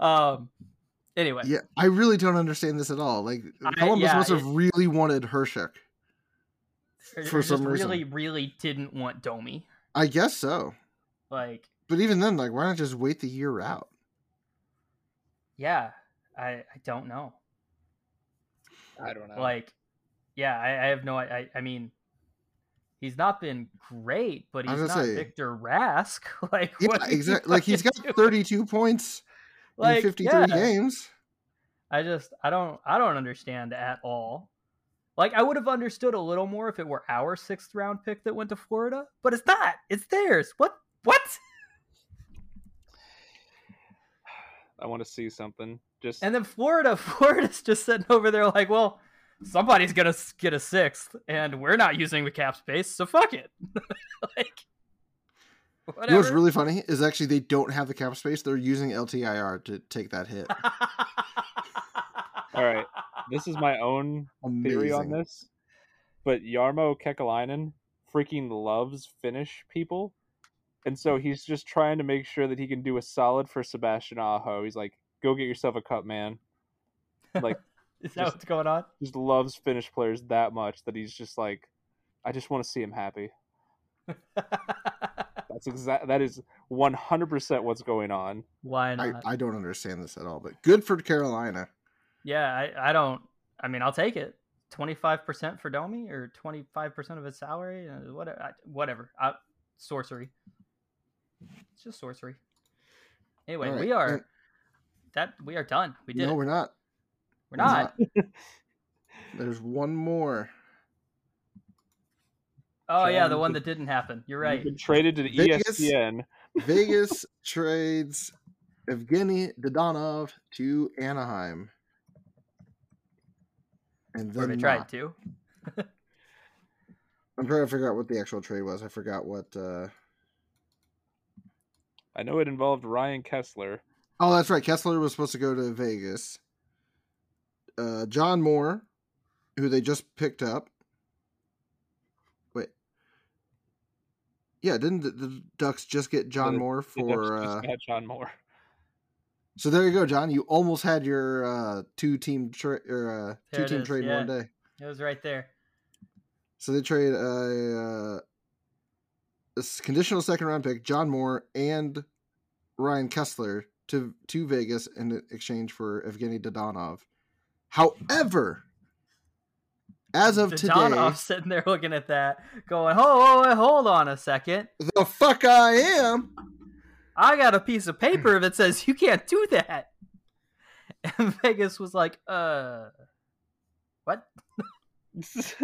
Um. Anyway, Yeah, I really don't understand this at all. Like I- Columbus yeah, must have it- really wanted Hreschuk. or- for or some reason. really, really didn't want Domi. I guess so. Like, But even then, like, why not just wait the year out? yeah, I I don't know. I don't know. Like, yeah, I, I have no. I I mean, he's not been great, but he's not say- Victor Rask. (laughs) Like, Yeah, what exactly. Like he's got doing? 32 points like, in 53 yeah. games. I just I don't I don't understand at all. Like I would have understood a little more if it were our sixth round pick that went to Florida, but it's not. It's theirs. What? What? (sighs) I want to see something. Just And then Florida, (laughs) Florida's just sitting over there like, well, somebody's gonna get a sixth, and we're not using the cap space, so fuck it. (laughs) like, whatever. You know what's really funny is actually they don't have the cap space. They're using LTIR to take that hit. (laughs) All right. this is my own theory on this, but Jarmo Kekäläinen freaking loves Finnish people. And so he's just trying to make sure that he can do a solid for Sebastian Aho. He's like, go get yourself a cup, man. Like, (laughs) Is that Just- what's going on? just loves Finnish players that much that he's just like, I just want to see him happy. (laughs) That's exact. That is one hundred percent what's going on. Why I, not? I don't understand this at all, but good for Carolina. yeah, I, I don't. I mean, I'll take it. Twenty five percent for Domi, or twenty five percent of his salary, uh, whatever. I, whatever. I, sorcery. It's just sorcery. Anyway, All right, we are and- that we are done. We did. no, it. we're not. We're not. There's one more. Oh yeah, the one that didn't happen. You're right. been traded to the Vegas- ESPN. (laughs) Vegas trades Evgenii Dadonov to Anaheim. And Or then they tried to. (laughs) I'm trying to figure out what the actual trade was. I forgot what. uh I know it involved Ryan Kesler. Oh, that's right. Kesler was supposed to go to Vegas. Uh, John Moore, who they just picked up. Wait. Yeah, didn't the, the Ducks just get John the- Moore for? just Uh, got John Moore. so there you go, John. You almost had your uh, two team tra- or uh, two team is, trade in one day. It was right there. So they trade a, uh, this conditional second round pick, John Moore and Ryan Kesler to to Vegas in exchange for Evgenii Dadonov. However, as of today, Donoff sitting there looking at that, going, "Oh, oh, hold on a second. the fuck I am. I got a piece of paper that says you can't do that." (laughs) And Vegas was like, "Uh, what?" (laughs) it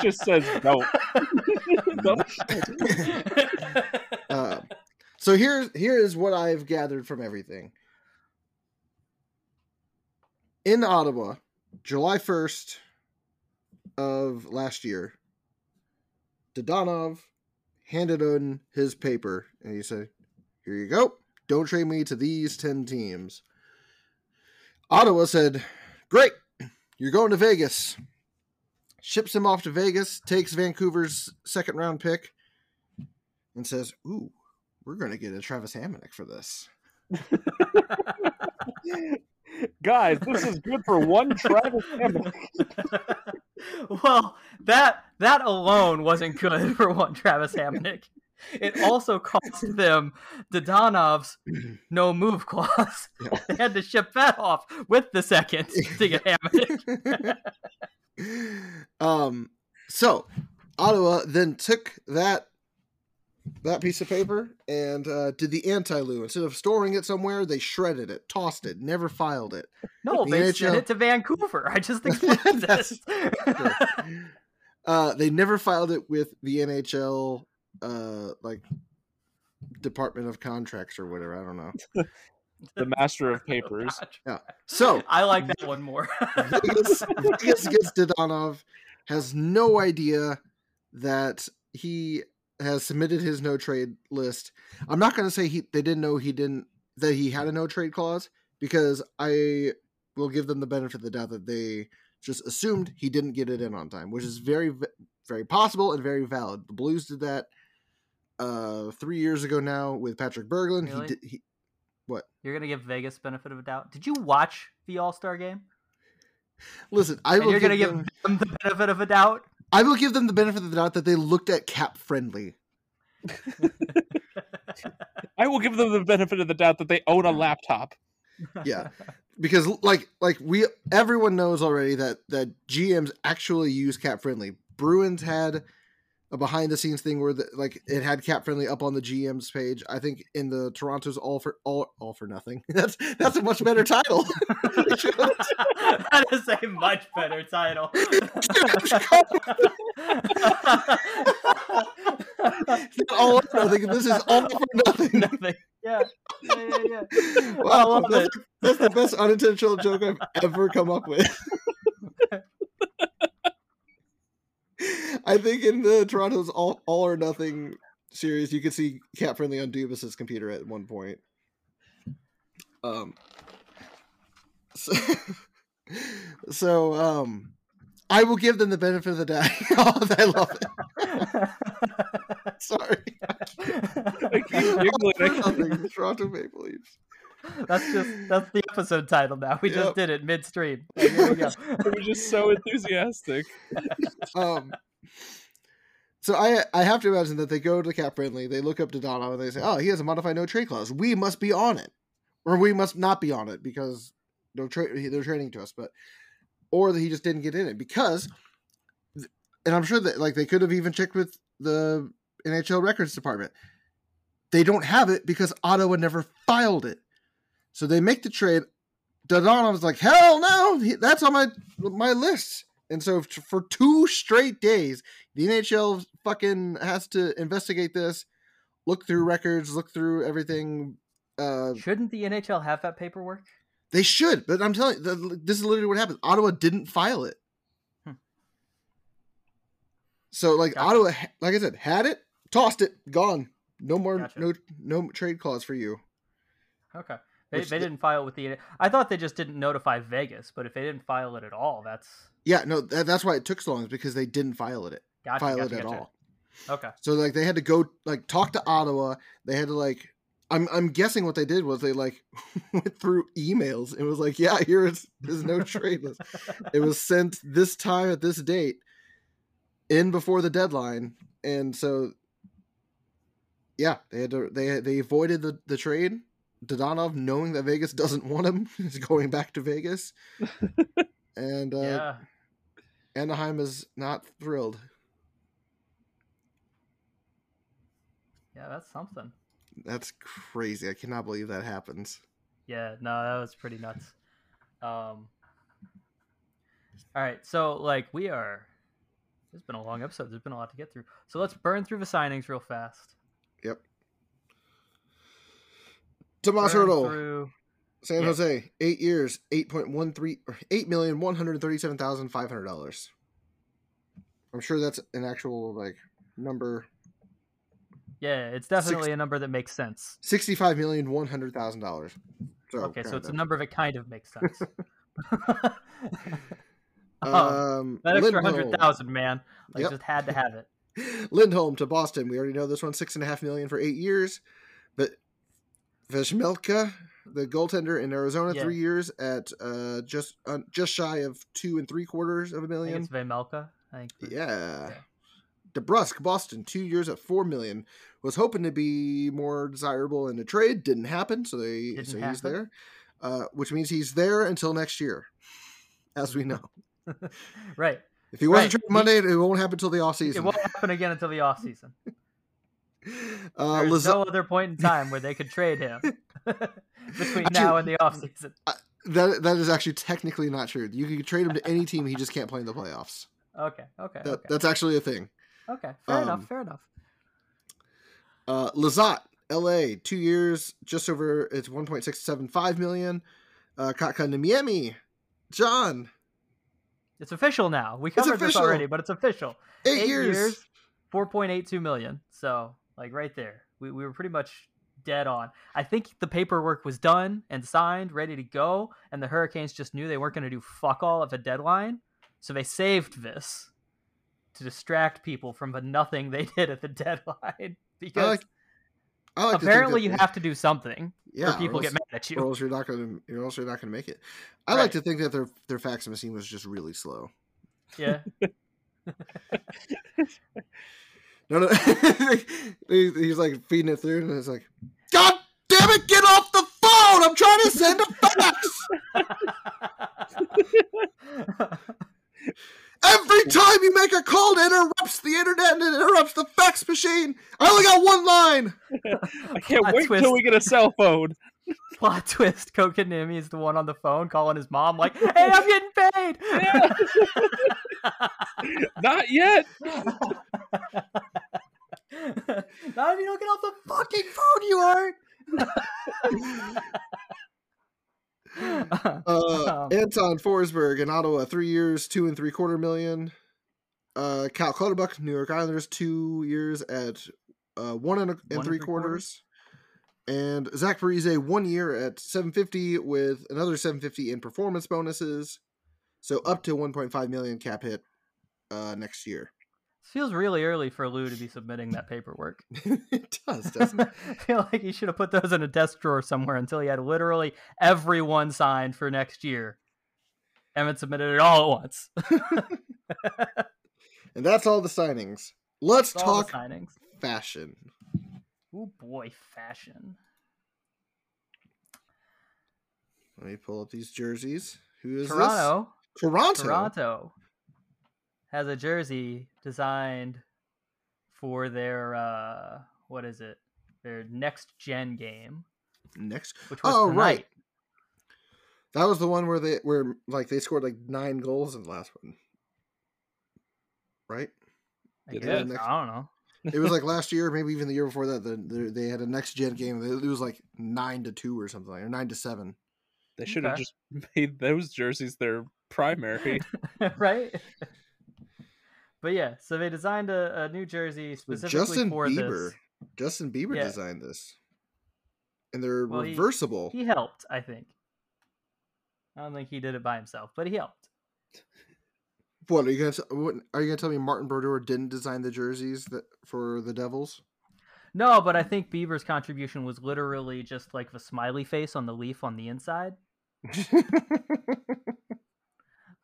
just says don't. Don't. Uh, so here's here is what I've gathered from everything. In Ottawa, July first of last year, Dadonov handed in his paper and he said, Here you go. Don't trade me to these 10 teams. Ottawa said, Great. You're going to Vegas. Ships him off to Vegas, takes Vancouver's second round pick, and says, Ooh, we're going to get a Travis Hamonic for this. (laughs) Guys, this is good for one Travis (laughs) Hammond. well, that that alone wasn't good for one Travis Hamonic. It also cost them Dadonov's (clears throat) no move clause. Yeah. They had to ship that off with the second to get (laughs) um, so Ottawa then took that that piece of paper and uh, did the anti-loo. Instead of storing it somewhere, they shredded it, tossed it, never filed it. No, The they NHL sent it to Vancouver. I just (laughs) explained That's this. Uh, they never filed it with the NHL, uh, like Department of Contracts or whatever. I don't know. (laughs) the master of papers. (laughs) yeah So I like that one more. Vegas, Vegas against Dadonov has no idea that he has submitted his no trade list. I'm not going to say he they didn't know he didn't that he had a no trade clause because I will give them the benefit of the doubt that they just assumed he didn't get it in on time, which is very very possible and very valid. The Blues did that uh 3 years ago now with Patrick Berglund. Really? He did he You're gonna give Vegas benefit of a doubt. Did you watch the All Star game? Listen, I And will you're gonna give give them the benefit of a doubt. I will give them the benefit of the doubt that they looked at cap friendly. (laughs) I will give them the benefit of the doubt that they own a laptop. (laughs) Yeah. because like like we everyone knows already that that GMs actually use cap friendly. Bruins had a behind the scenes thing where the, like it had cap friendly up on the GM's page. I think in the Toronto's all for all all for nothing. (laughs) That's that's a much better title. (laughs) that is a much better title. All for nothing. This is all for nothing. Nothing. Yeah. Yeah, yeah, yeah. Wow, that's, that's the best unintentional joke I've ever come up with. (laughs) (laughs) I think in the Toronto's all all or nothing series, you could see Cap Friendly on Dubas's computer at one point. Um. So, (laughs) so um, I will give them the benefit of the doubt. (laughs) oh, I love it. Sorry. I keep giggling. I Toronto Maple Leafs. That's just that's the episode title now. We Yep. just did it midstream. Like, (laughs) here we go. They were just so enthusiastic. (laughs) um so I I have to imagine that they go to the Cap Friendly, they look up to Dono and they say, Oh, he has a modified no trade clause. We must be on it. Or we must not be on it because no trade they're trading to us, but or that he just didn't get in it because and I'm sure that like they could have even checked with the NHL records department. They don't have it because Ottawa never filed it. So they make the trade. Dadonov's like, hell no, that's on my my list. And so for two straight days, the NHL fucking has to investigate this, look through records, look through everything. Uh, Shouldn't the NHL have that paperwork? they should, but I'm telling you, this is literally what happened. Ottawa didn't file it. Hmm. So like Gotcha. Ottawa, like I said, had it, tossed it, gone. No more, Gotcha. no, no trade clause for you. Okay. They, they didn't file with the. I thought they just didn't notify Vegas, but if they didn't file it at all, that's Yeah, no, that, that's why it took so long is because they didn't file it, gotcha. file gotcha, it at gotcha. all. Okay. So like they had to go like talk to Ottawa. They had to like I'm I'm guessing what they did was they like (laughs) went through emails and was like, yeah, here is there's no trade list. It was sent this time at this date in before the deadline. And so yeah, they had to they they avoided the, the trade. Dadonov knowing that Vegas doesn't want him (laughs) is going back to Vegas. (laughs) and uh yeah. Anaheim is not thrilled. Yeah, that's something. That's crazy. I cannot believe that happens. Yeah, no, that was pretty nuts. Um, All right, so like we are. It's been a long episode. There's been a lot to get through. So let's burn through the signings real fast. Yep. Tomas Hertl, through. San yeah. Jose, eight years, eight point one three, eight million one hundred thirty-seven thousand five hundred dollars. I'm sure that's an actual like number. Yeah, it's definitely a number that makes sense. Sixty-five million one hundred thousand dollars. So okay, so it's a number that kind of makes sense. oh, (laughs) (laughs) Um, that extra hundred thousand, man, like Yep. just had to have it. (laughs) Lindholm to Boston. We already know this one, six and a half million for eight years. But Vejmelka, the goaltender in Arizona, Yeah. three years at uh, just uh, just shy of two and three quarters of a million. it's Vejmelka. I think. Yeah. Yeah. DeBrusk, Boston, two years at four million. Was hoping to be more desirable in a trade. Didn't happen, so they Didn't so he's there. Uh, which means he's there until next year, as we know. (laughs) right. If he wasn't Right. traded Monday, it won't happen until the off It won't happen again until the off season. (laughs) (laughs) Uh, There's no other point in time where they could trade him (laughs) between Actually, now and the offseason. That that is actually technically not true. You can trade him to any team. He just can't play in the playoffs. Okay. Okay. That, okay. That's actually a thing. Okay. Fair um, enough. Fair enough. Uh, Lizotte, L.A., two years, just over. It's one point six seven five million. Uh, Katka Miami, John, It's official now. We covered this already, but it's official. eight, years. four point eight two million. So like right there, we we were pretty much dead on. I think the paperwork was done and signed, ready to go, and the Hurricanes just knew they weren't going to do fuck all at the deadline, so they saved this to distract people from the nothing they (laughs) did at the deadline because. (laughs) like I like Apparently, you have to do something, yeah, or people or get mad at you. or else you're not gonna, or else you're not gonna make it. I Right. like to think that their their fax machine was just really slow. Yeah, (laughs) No, no, (laughs) He- he's like feeding it through, and it's like, God damn it, get off the phone! I'm trying to send a fax. (laughs) Every time you make a call, it interrupts the internet and it interrupts the fax machine. I only got one line. (laughs) I can't Plot wait twist. till we get a cell phone. (laughs) Plot twist: Kotkaniemi is the one on the phone calling his mom, like, "Hey, I'm (laughs) getting paid." (laughs) Not yet. Not if you don't get off the fucking phone, you aren't. Uh, Um, Anton Forsberg in Ottawa, three years, two and three quarter million. Uh, Cal Clutterbuck, New York Islanders, two years at uh, one and, a, and One and three three quarters. And Zach Parise, one year at 750 with another 750 in performance bonuses. So up to 1.5 million cap hit uh, next year. feels really early for Lou to be submitting that paperwork. (laughs) it does, doesn't it? (laughs) I feel like he should have put those in a desk drawer somewhere until he had literally everyone signed for next year. And then submitted it all at once. (laughs) and that's all the signings. Let's the talk signings. fashion. Oh boy, fashion. Let me pull up these jerseys. Who is Toronto. this? Toronto. Toronto has a jersey designed for their uh what is it? Their next gen game, Next. which was Oh, tonight. right. That was the one where they where like they scored like nine goals in the last one. Right? I guess. Next- I don't know. It was like last year, maybe even the year before that. The, the, they had a next gen game. It was like nine to two or something, or nine to seven. They should have Okay. just (laughs) made those jerseys their primary. (laughs) right? But yeah, so they designed a, a new jersey With specifically Justin for Bieber. this. Justin Bieber Yeah. designed this, and they're Well, he- reversible. He helped, I think. I don't think he did it by himself, but he helped. What are you gonna? t- What, are you gonna tell me Martin Brodeur didn't design the jerseys that for the Devils? No, but I think Bieber's contribution was literally just like the smiley face on the leaf on the inside. (laughs)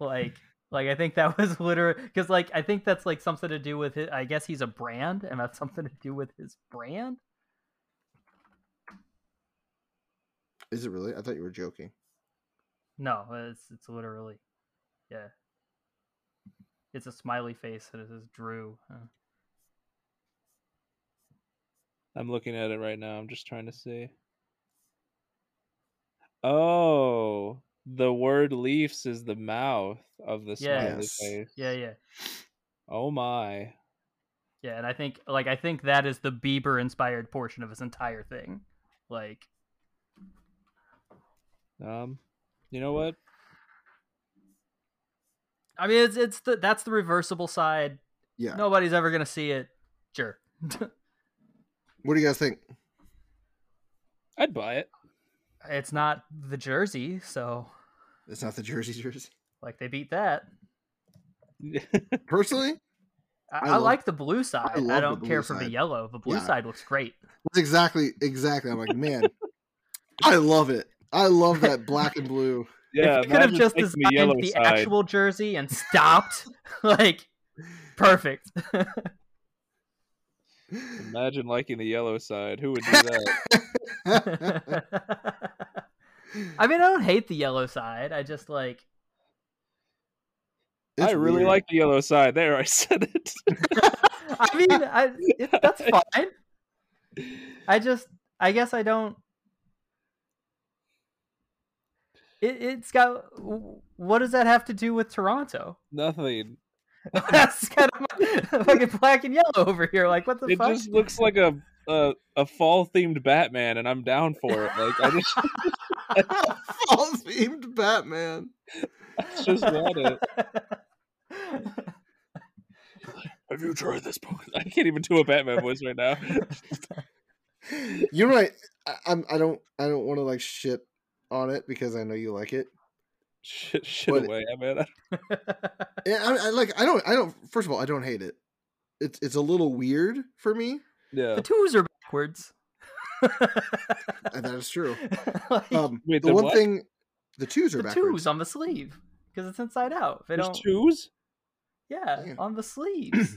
Like, like I think that (laughs) was literally because, like, I think that's like something to do with it. I guess he's a brand, and that's something to do with his brand. Is it really? I thought you were joking. No, it's it's literally, yeah. It's a smiley face that is Drew. Uh, I'm looking at it right now. I'm just trying to see. Oh, the word Leafs is the mouth of the Yeah. smiley Yes. face. Yeah, yeah. Oh my. Yeah, and I think like I think that is the Bieber inspired portion of his entire thing. Like Um, you know what? I mean it's it's the that's the reversible side. Yeah. Nobody's ever gonna see it. Sure. (laughs) What do you guys think? I'd buy it. it's not the jersey, so It's not the jersey jersey. like they beat that. (laughs) Personally, I, I I, love- like the blue side. I, love the don't blue care for the yellow. The blue Yeah. side looks great. that's exactly exactly. I'm like, man, I love it. I love that black and blue. (laughs) yeah, if you could have just taking designed the the side. actual jersey and stopped, (laughs) like perfect. (laughs) Imagine liking the yellow side. Who would do that? I mean, I don't hate the yellow side. I just like. I really weird. like the yellow side. There, I said it. (laughs) I mean, I, it, that's fine. I just, I guess I don't. It, it's got. What does that have to do with Toronto? Nothing. (laughs) that's kind of fucking black and yellow over here. Like, what the It fuck? just looks like a a, a fall themed Batman, and I'm down for it. Like I just, (laughs) fall themed Batman. I just want it. (laughs) Have you tried this book? I can't even do a Batman voice right now. You know what? I, I'm. I don't. I don't want to like shit on it because I know you like it. shit, shit But- away, man. (laughs) (laughs) Yeah, I, I like. I don't. I don't. First of all, I don't hate it. It's. It's a little weird for me. Yeah. the twos are backwards. And that is true. (laughs) Like, Um, Wait, the, the one what? thing, the twos are the backwards. twos on the sleeve because it's inside out. If they There's don't, twos. yeah, Yeah. on the (clears throat) sleeves.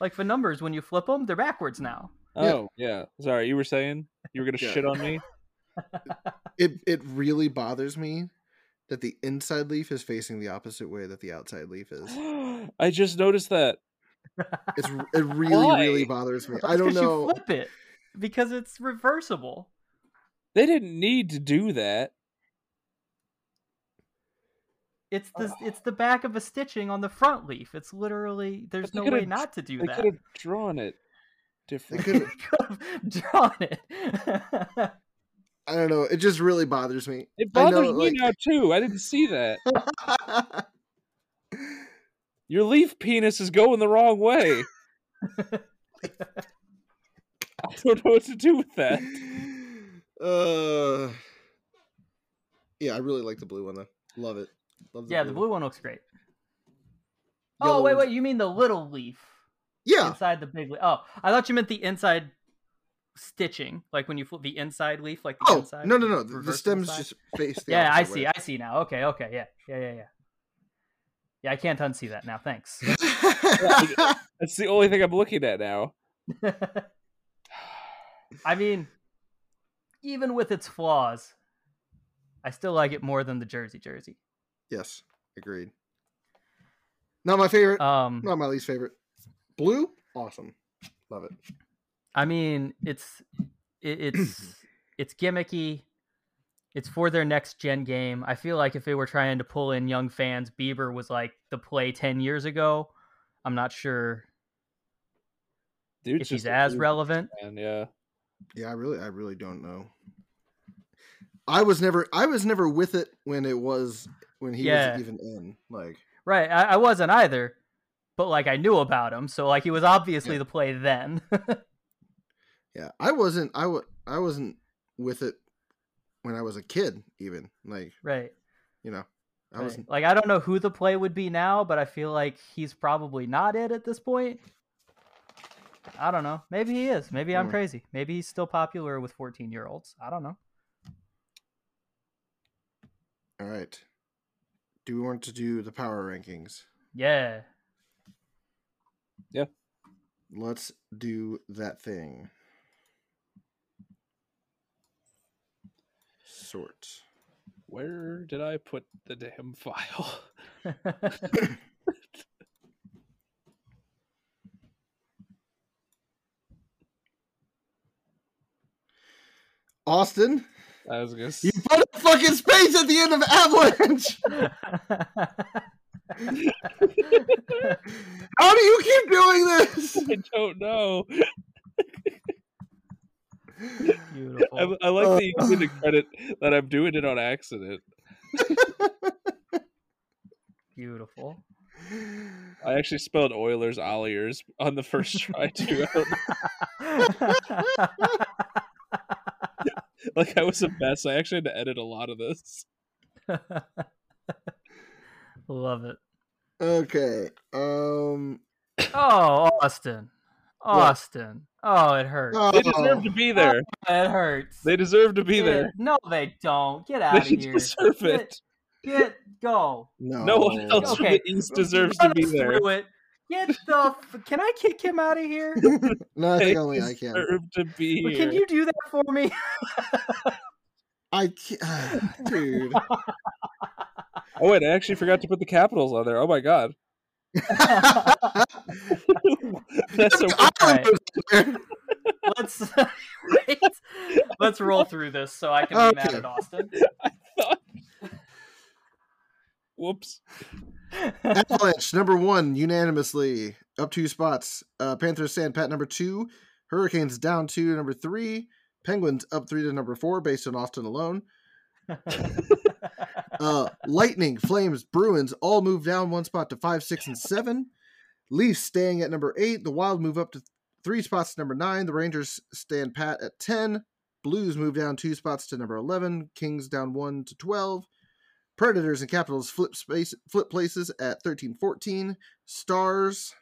like the numbers, when you flip them, they're backwards now. Yeah. Oh yeah. Sorry, you were saying you were gonna Yeah. shit on me. It. It really bothers me that the inside leaf is facing the opposite way that the outside leaf is. (gasps) I just noticed that. It's. It (laughs) really, really bothers me. I don't know. You flip it because it's reversible. They didn't need to do that. It's the it's (sighs) the back of a stitching on the front leaf. It's literally there's no way not to do They that. could have drawn it different. (laughs) could've- could have drawn it. (laughs) I don't know. It just really bothers me. It I know, bothers me like- now too. I didn't see that. (laughs) Your leaf penis is going the wrong way. (laughs) I don't know what to do with that. uh, yeah, I really like the blue one though. Love it. Love yeah, the blue one looks great. Oh wait, Yellow- wait, you mean the little leaf Yeah, inside the big leaf? Oh, I thought you meant the inside stitching, like when you flip the inside leaf, like the Oh inside. no no no! The, the stems side? just face. (laughs) The Yeah, I see. way. I see now. Okay, okay, yeah, yeah, yeah, yeah. Yeah, I can't unsee that now. Thanks. (laughs) (laughs) That's the only thing I'm looking at now. I mean, even with its flaws, I still like it more than the Jersey jersey. yes, agreed. Not my favorite. Um, not my least favorite. Blue, awesome. Love it. I mean, it's it, (clears throat) it's it's gimmicky. It's for their next gen game. I feel like if they were trying to pull in young fans, Bieber was like the play ten years ago. I'm not sure Dude, if he's as relevant. And yeah, Yeah, I really, I really don't know. I was never, I was never with it when it was when he Yeah. was even in. Like, Right, I, I wasn't either, but like I knew about him, so like he was obviously Yeah. the play then. (laughs) yeah, I wasn't, I was, I wasn't with it when I was a kid. Even like, right. you know, I right. wasn't. Like I don't know who the play would be now, but I feel like he's probably not it at this point. I don't know. Maybe he is. Maybe I'm Hmm. crazy. Maybe he's still popular with 14 year olds. I don't know. All right. Do we want to do the power rankings? Yeah. Yeah. Let's do that thing. Sort. where did I put the damn (laughs) file? Austin, I was gonna. You put a fucking space at the end of avalanche. (laughs) How do you keep doing this? I don't know. (laughs) Beautiful. (laughs) I, I like that you give me the credit that I'm doing it on accident. Beautiful. I actually spelled Oilers Olliers on the first try too. (laughs) Like I was a mess. I actually had to edit a lot of this. Love it. Okay. Um. Oh, Austin. Austin. Oh, it hurts. Oh, They deserve to be there. Oh, it hurts. They deserve to be Yeah, there. No, they don't. Get out of They here. deserve Get, it. get go. no. No one else from the East deserves Run to be us there. through it. Get the. F- can I kick him out of here? (laughs) no, I They think only I can. deserve to be here. Can you do that for me? I can't, (sighs) dude. Oh wait, I actually forgot to put the Capitals on there. Oh my god, (laughs) that's so. Alright. let's (laughs) right? let's roll through this so I can be mad at Austin. (laughs) Whoops. Avalanche number one unanimously up two spots. Uh, Panthers stand pat number two. Hurricanes down two to number three. Penguins up three to number four based on Austin alone. Uh, Lightning, Flames, Bruins all move down one spot to five, six, and seven. Leafs staying at number eight. The Wild move up to three spots to number nine. The Rangers stand pat at 10. Blues move down two spots to number 11. Kings down one to 12. Predators and Capitals flip space flip places at 13 14. Stars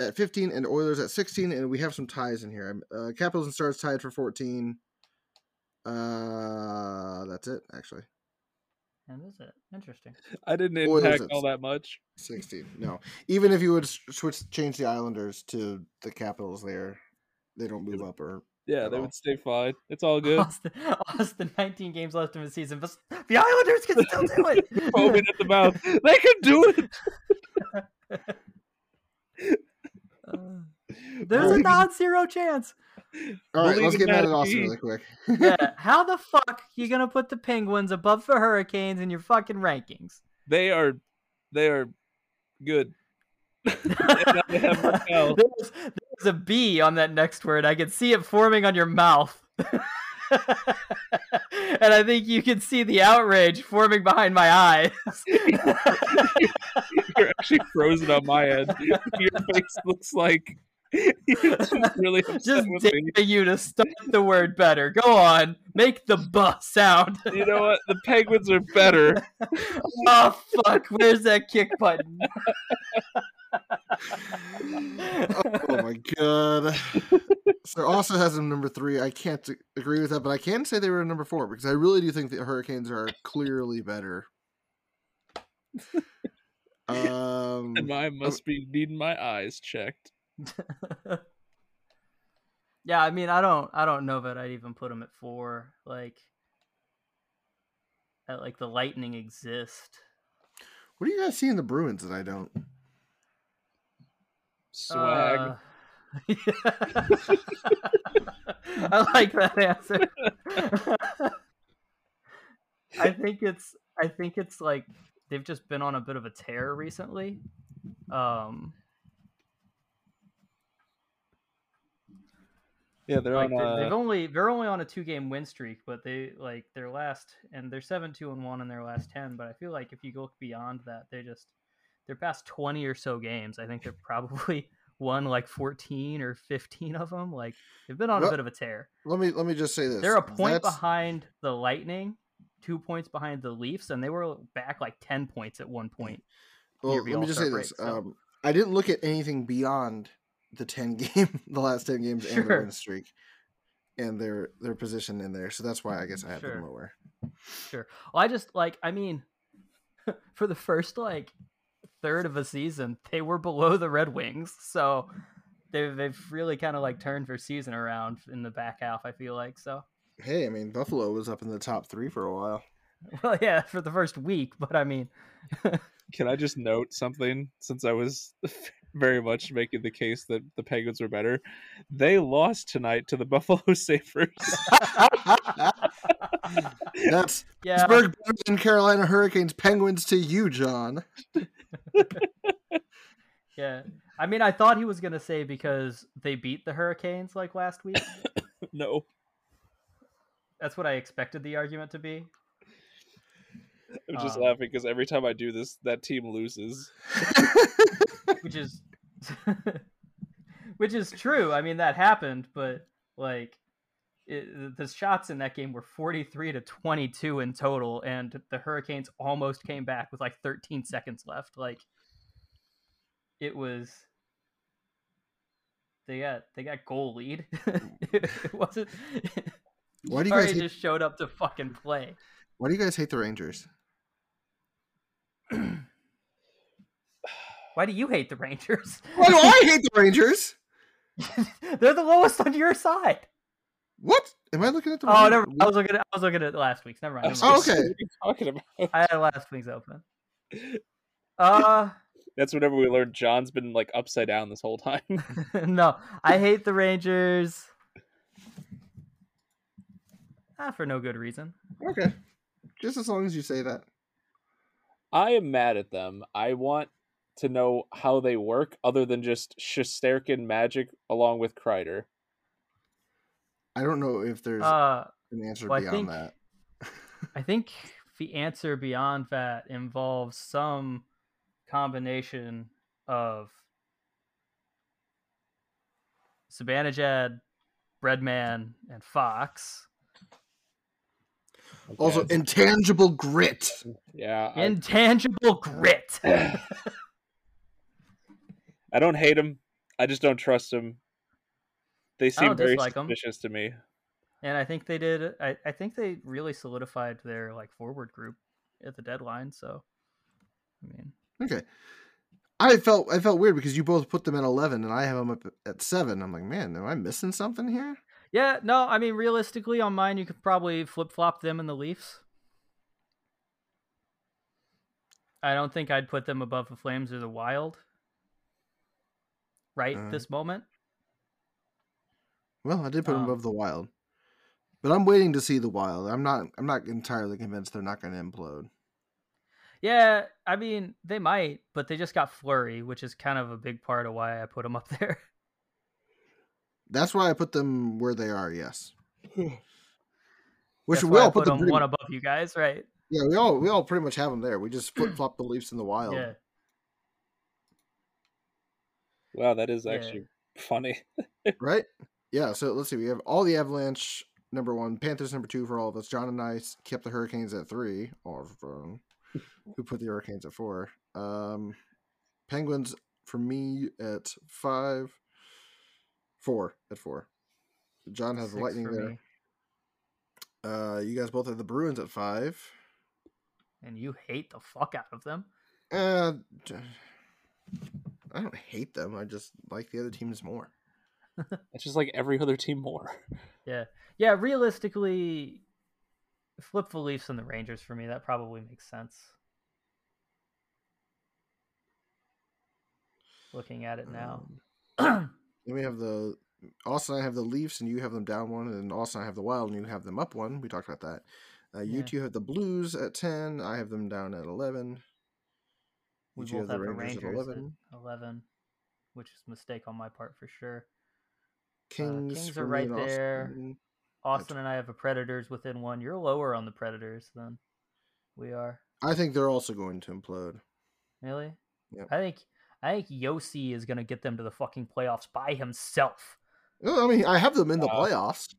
at 15 and Oilers at 16 and we have some ties in here. Uh, Capitals and Stars tied for 14. Uh that's it actually. And is it interesting? I didn't Oilers impact all that much. 16. No. Even if you would switch change the Islanders to the Capitals there, they don't move up or Yeah, they all. would stay fine. It's all good. Austin, Austin, 19 games left in the season, but the Islanders can still do it. (laughs) Foaming at the mouth. They can do it. Uh, (laughs) (laughs) there's a non-zero chance. All right, let's get mad at Austin really quick. (laughs) Yeah, how the fuck you gonna put the Penguins above the Hurricanes in your fucking rankings? They are, they are good. (laughs) And I have Rakell. (laughs) There's, there's a B on that next word. I can see it forming on your mouth. and I think you can see the outrage forming behind my eyes. You're actually frozen on my end. Your face looks like you're just (laughs) really (laughs) Just with me. dare you to start the word better. Go on, make the buh sound. (laughs) You know what? The Penguins are better. oh fuck, where's that kick button? oh my god. So also has them number three. I can't agree with that, but I can say they were number four because I really do think the Hurricanes are clearly better. Um, And I must be needing my eyes checked. (laughs) yeah, I mean, I don't, I don't know that I'd even put them at four. Like, that, like the Lightning exist. what do you guys see in the Bruins that I don't? Swag. Uh, (laughs) I like that answer. (laughs) I think it's, I think it's like they've just been on a bit of a tear recently. Um, yeah, they're like on. they- they've only they're only on a two game win streak, but they like their last and they're seven two and one in their last ten. But I feel like if you look beyond that, they just their past twenty or so games, I think they're probably (laughs) won like fourteen or fifteen of them. Like they've been on Well, a bit of a tear. Let me let me just say this. They're a point That's- behind the Lightning, two points behind the Leafs, and they were back like ten points at one point. Well, let me just say All-Star this. so- Um, I didn't look at anything beyond the ten (laughs) game, the last ten games, and the Sure. win streak, and their their position in there. So that's why I guess I have Sure. them lower. Sure. Well, I just like I mean, (laughs) for the first like third of a season, they were below the Red Wings, so they've they've really kind of like turned their season around in the back half. I feel like so. Hey, I mean Buffalo was up in the top three for a while. (laughs) Well, yeah, for the first week, but I mean, can I just note something? Since I was very much making the case that the Penguins were better, they lost tonight to the (laughs) Buffalo Sabres. (laughs) That's yeah. Pittsburgh better than Carolina Hurricanes Penguins to you, John. (laughs) Yeah. I mean, I thought he was gonna say because they beat the Hurricanes like last week. (coughs) no. That's what I expected the argument to be. I'm just Um, laughing because every time I do this, that team loses. (laughs) which is (laughs) which is true. I mean, that happened, but like it, the shots in that game were 43 to 22 in total and the Hurricanes almost came back with like 13 seconds left. Like it was they got they got goal lead. (laughs) it wasn't Why do you guys hate, just showed up to fucking play. Why do you guys hate the Rangers? (clears throat) Why do you hate the Rangers? Why do I hate the Rangers? (laughs) They're the lowest on your side. What? Am I looking at the? Oh, wrong- never. I was looking at. I was looking at last week's. Never mind. Never (laughs) Oh, mind. so- okay. What are you talking about? I had last week's open. Uh, (laughs) That's whenever we learned John's been like upside down this whole time. no, I hate the Rangers. Ah, for no good reason. Okay, just as long as you say that. I am mad at them. I want to know how they work, other than just Shesterkin magic along with Kreider. I don't know if there's Uh, an answer well, I beyond think- that. I think the answer beyond that involves some combination of Zibanejad, Breadman, and Fox. Also, intangible grit. yeah, I, Intangible grit. (sighs) I don't hate him. I just don't trust him. They seem very dislike 'em. suspicious to me. And I think they did. I, I think they really solidified their like forward group at the deadline. So, I mean, Okay. I felt I felt weird because you both put them at eleven and I have them up at seven. I'm like, man, am I missing something here? Yeah, no, I mean, realistically, on mine, you could probably flip flop them and the Leafs. I don't think I'd put them above the Flames or the Wild. Right Uh, this moment. Well, I did put them Um, above the Wild, but I'm waiting to see the Wild. I'm not. I'm not entirely convinced they're not going to implode. Yeah, I mean, they might, but they just got Fleury, which is kind of a big part of why I put them up (laughs) there. That's why I put them where they are. Yes. (laughs) Which That's we why I all put, put them. them pretty- one above you guys, right? yeah, we all we all pretty much have them there. We just flip flop the Leafs in the Wild. Yeah. Wow, that is Yeah. actually funny. (laughs) Right? Yeah. So let's see. We have all the Avalanche number one, Panthers number two for all of us. John and I s- kept the Hurricanes at three. Or um, (laughs) who put the Hurricanes at four? Um, Penguins for me at five. Four at four. John has Six Lightning there. me. Uh, you guys both have the Bruins at five. And you hate the fuck out of them. Uh, I don't hate them. I just like the other teams more. It's just like every other team more. (laughs) Yeah. Yeah, realistically, flip the Leafs and the Rangers for me. That probably makes sense. Looking at it now. Um, (clears throat) then we have the Austin. and I have the Leafs, and you have them down one, and Austin. and I have the Wild, and you have them up one. We talked about that. Uh, you Yeah. two have the Blues at ten. I have them down at eleven. we You both have have the Rangers Rangers at at 11. 11. which is a mistake on my part for sure. Kings, Kings are right and there. Austin. Austin and I have a Predators within one. You're lower on the Predators than we are. I think they're also going to implode. Really? Yep. I think I think Josi is gonna get them to the fucking playoffs by himself. I mean, I have them in the Uh, playoffs.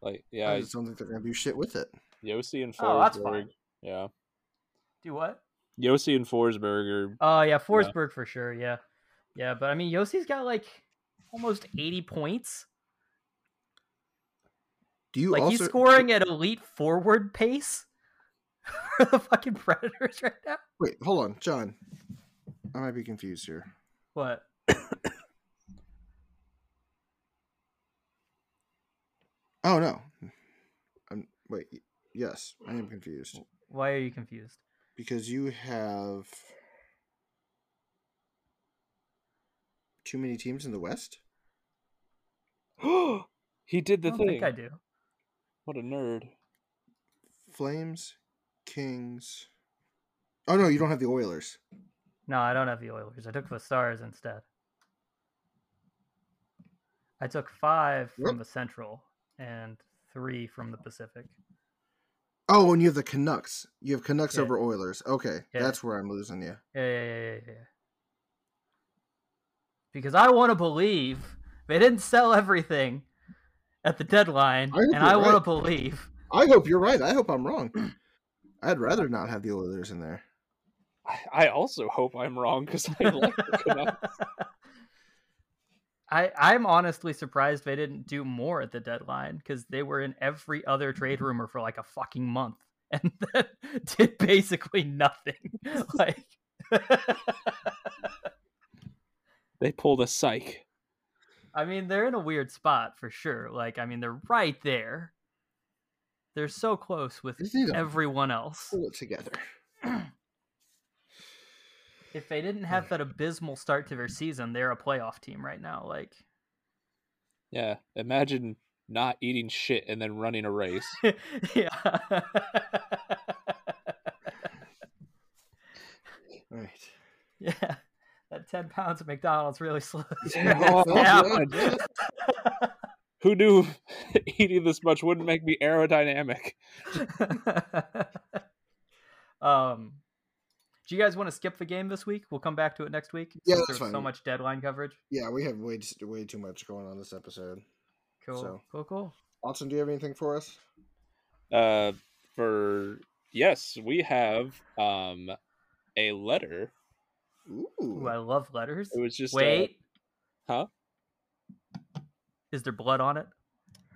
Like, yeah, I yeah, just don't think they're going to do shit with it. Josi and Forsberg. Oh, that's fine. Yeah, Do what? Josi and Forsberg are Oh yeah, Forsberg for sure. Yeah, yeah. But I mean, Josi's got like almost eighty points. Do you Like also he's scoring at elite forward pace (laughs) for the fucking Predators right now. Wait, hold on, John. I might be confused here. What? Oh no. I'm wait. Yes, I am confused Why are you confused? because you have too many teams in the West. (gasps) he did the don't thing. think I do. What a nerd. Flames, Kings. Oh no, you don't have the Oilers. No, I don't have the Oilers. I took the Stars instead. I took five from the Central and three from the Pacific. Oh, and you have the Canucks. You have Canucks Yeah. over Oilers. Okay, Yeah. that's where I'm losing you. Yeah, yeah, yeah, yeah, yeah. Because I want to believe they didn't sell everything at the deadline, I and I you're want to believe. I hope you're right. I hope I'm wrong. (clears throat) I'd rather not have the Oilers in there. I, I also hope I'm wrong because I like the (laughs) I, I'm honestly surprised they didn't do more at the deadline because they were in every other trade rumor for like a fucking month (laughs) and then did basically nothing. (laughs) like, They pulled a psych. I mean, they're in a weird spot for sure. Like, I mean, they're right there. They're so close with They just need to everyone else. pull it together. (clears throat) If they didn't have that abysmal start to their season, they're a playoff team right now. Like, Yeah, imagine not eating shit and then running a race. (laughs) yeah. (laughs) Right. Yeah, that ten pounds of McDonald's really slows (laughs) your Yeah, oh, down. yeah. Who knew eating this much wouldn't make me aerodynamic? um, do you guys want to skip the game this week? We'll come back to it next week. Yeah, that's there's so much deadline coverage. Yeah, we have way way too much going on this episode. Cool, So- cool, cool. Austin, do you have anything for us? Uh, for yes, we have um a letter. Ooh. Ooh, I love letters. It was just uh, Wait, huh? is there blood on it?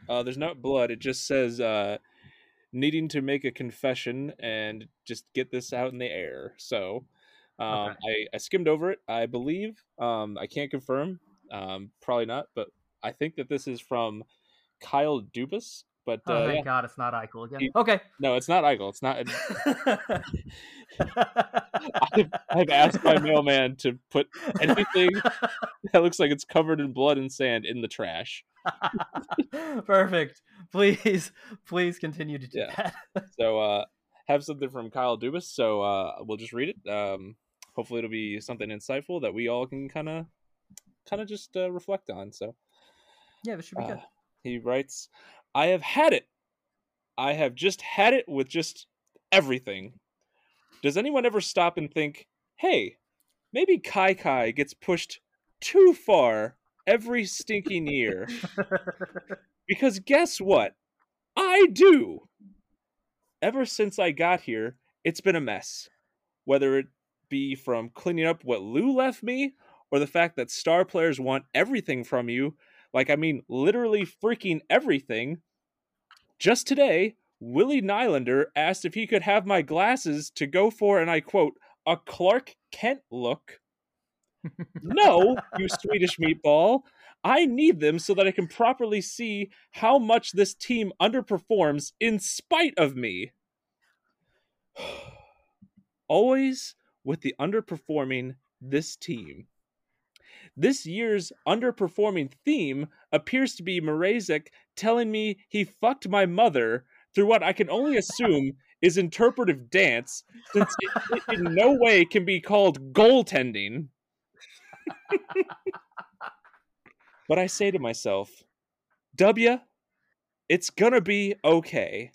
Uh, there's not blood. It just says uh, needing to make a confession and just get this out in the air. So um, Okay. I, I skimmed over it. I believe um, I can't confirm. Um, probably not, but I think that this is from Kyle Dubas. But Oh, uh, thank yeah, God, it's not Eichel again. He- Okay. no, it's not Eichel. It's not. (laughs) I've, I've asked my mailman to put anything (laughs) that looks like it's covered in blood and sand in the trash. (laughs) Perfect. Please, please continue to do Yeah. that. (laughs) So uh have something from Kyle Dubas. So uh we'll just read it. Um hopefully it'll be something insightful that we all can kind of kind of just uh, reflect on. So Yeah, this should be uh, good. he writes, "I have had it. I have just had it with just everything. Does anyone ever stop and think, "Hey, maybe Kai Kai gets pushed too far every stinking year?" (laughs) Because guess what? I do. Ever since I got here, it's been a mess. Whether it be from cleaning up what Lou left me, or the fact that star players want everything from you, like I mean literally freaking everything. Just today, Willie Nylander asked if he could have my glasses to go for, and I quote, a Clark Kent look. No, you Swedish meatball. I need them so that I can properly see how much this team underperforms in spite of me. (sighs) Always with the underperforming this team. This year's underperforming theme appears to be Mrazek telling me he fucked my mother through what I can only assume is interpretive dance, since it, it in no way can be called goaltending. (laughs) but I say to myself, W, it's gonna be okay.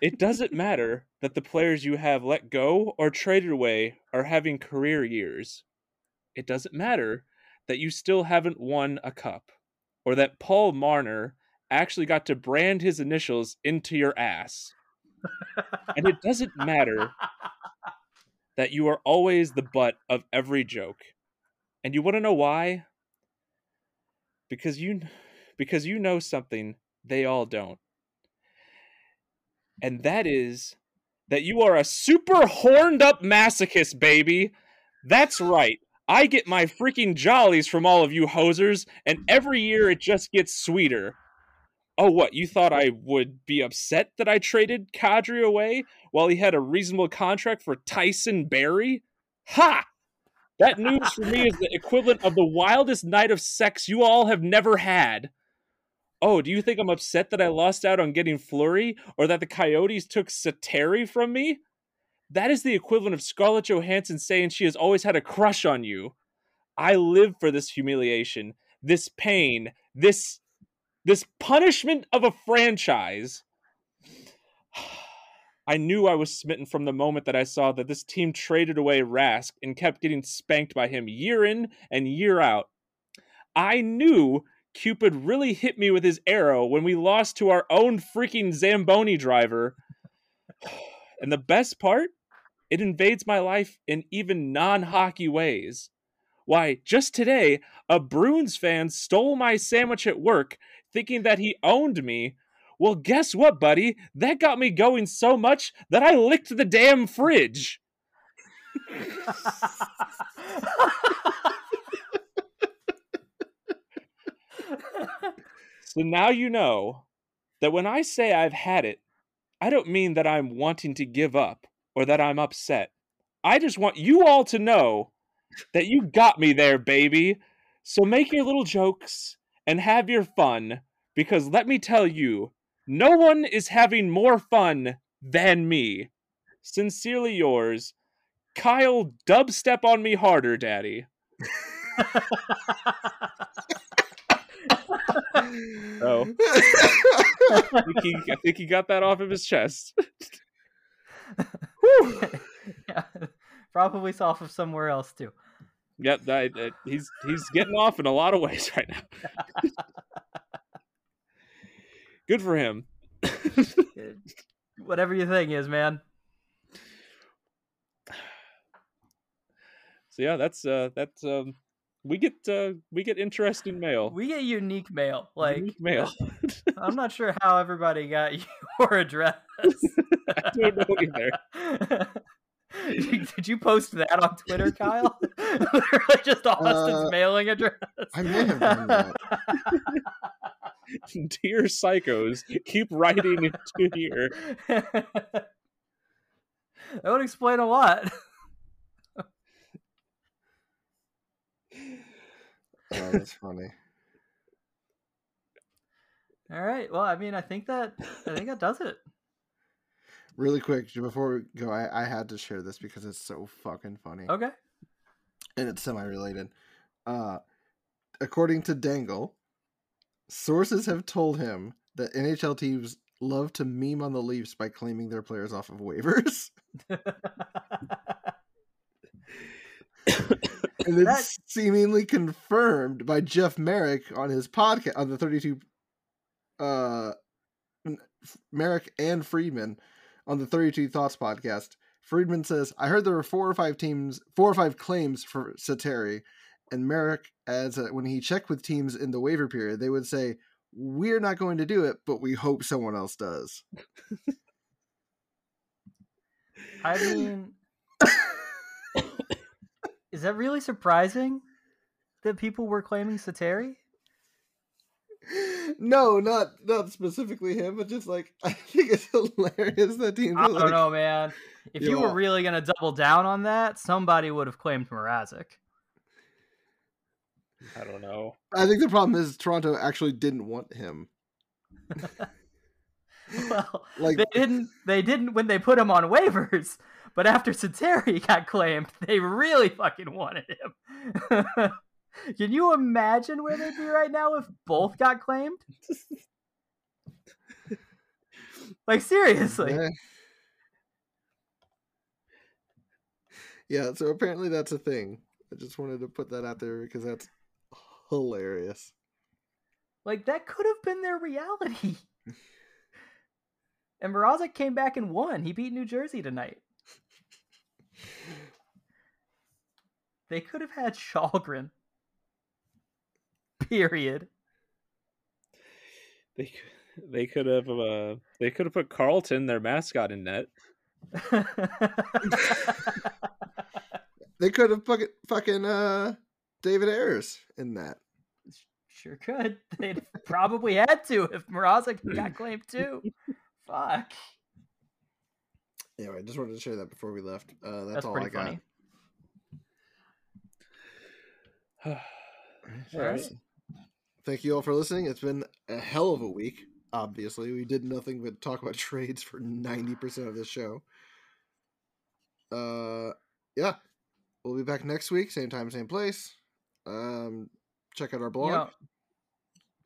It doesn't matter that the players you have let go or traded away are having career years. It doesn't matter that you still haven't won a cup, or that Paul Marner actually got to brand his initials into your ass. and it doesn't matter (laughs) that you are always the butt of every joke. And you want to know why? Because you because you know something they all don't. And that is that you are a super horned up masochist, baby. That's right. I get my freaking jollies from all of you hosers, and every year it just gets sweeter. Oh, what? You thought I would be upset that I traded Kadri away while he had a reasonable contract for Tyson Barrie? Ha! That news for me is the equivalent of the wildest night of sex you all have never had. Oh, do you think I'm upset that I lost out on getting Fleury or that the Coyotes took Sateri from me? That is the equivalent of Scarlett Johansson saying she has always had a crush on you. I live for this humiliation, this pain, this this punishment of a franchise. I knew I was smitten from the moment that I saw that this team traded away Rask and kept getting spanked by him year in and year out. I knew Cupid really hit me with his arrow when we lost to our own freaking Zamboni driver. (sighs) And the best part, it invades my life in even non hockey ways. Why, just today, a Bruins fan stole my sandwich at work thinking that he owned me well, guess what, buddy? That got me going so much that I licked the damn fridge. (laughs) so now you know that when I say I've had it, I don't mean that I'm wanting to give up or that I'm upset. I just want you all to know that you got me there, baby. So make your little jokes and have your fun because let me tell you, no one is having more fun than me. Sincerely yours, Kyle Dubstep on me harder, Daddy. (laughs) oh. I think, he, I think he got that off of his chest. (laughs) yeah, probably off of somewhere else too. Yep, that, that, he's he's getting off in a lot of ways right now. (laughs) Good for him. (laughs) Whatever your thing is, man. So yeah, that's uh that's um we get uh we get interesting mail. We get unique mail. Like unique mail. (laughs) I'm not sure how everybody got (laughs) your address. I don't know either. Did you post that on Twitter, Kyle? Literally just Austin's uh, mailing address. I may have done that. (laughs) Dear psychos, keep writing into here. (laughs) that would explain a lot. (laughs) oh, that's funny. All right. Well, I mean, I think that I think that does it. Really quick, before we go, I, I had to share this because it's so fucking funny. Okay. And it's semi-related. Uh, according to Dangle, Sources have told him that NHL teams love to meme on the Leafs by claiming their players off of waivers. (laughs) and it's seemingly confirmed by Jeff Marek on his podcast on the 32 uh Marek and Friedman on the 32 Thoughts podcast. Friedman says, I heard there were four or five teams, four or five claims for Sateri, and Marek adds that when he checked with teams in the waiver period, they would say, "We're not going to do it, but we hope someone else does." I mean, (coughs) is that really surprising that people were claiming Sateri? No, not not specifically him, but just like (laughs) I think it's hilarious that teams. I don't like, know, man. If you, were really gonna double down on that, somebody would have claimed Mrazek. I don't know. I think the problem is Toronto actually didn't want him. (laughs) well, like they didn't. They didn't when they put him on waivers. But after Sateri (laughs) got claimed, they really fucking wanted him. (laughs) Can you imagine where they'd be right now if both got claimed? like seriously. Yeah. yeah, so apparently that's a thing. I just wanted to put that out there because that's hilarious. Like that could have been their reality. (laughs) and Mrazek came back and won. He beat New Jersey tonight. (laughs) they could have had Kallgren. Period. They they could have uh, they could have put Carlton, their mascot, in net. (laughs) they could have fucking fucking uh David Ayres in that. Sure could. (laughs) They'd probably had to if Mrazek got claimed (laughs) too. Fuck. Anyway, I just wanted to share that before we left. Uh, that's, that's all I got. (sighs) All right. thank you all for listening. It's been a hell of a week. Obviously, we did nothing but talk about (laughs) trades for ninety percent of this show. Uh, yeah, we'll be back next week, same time, same place. Um, check out our blog. You know,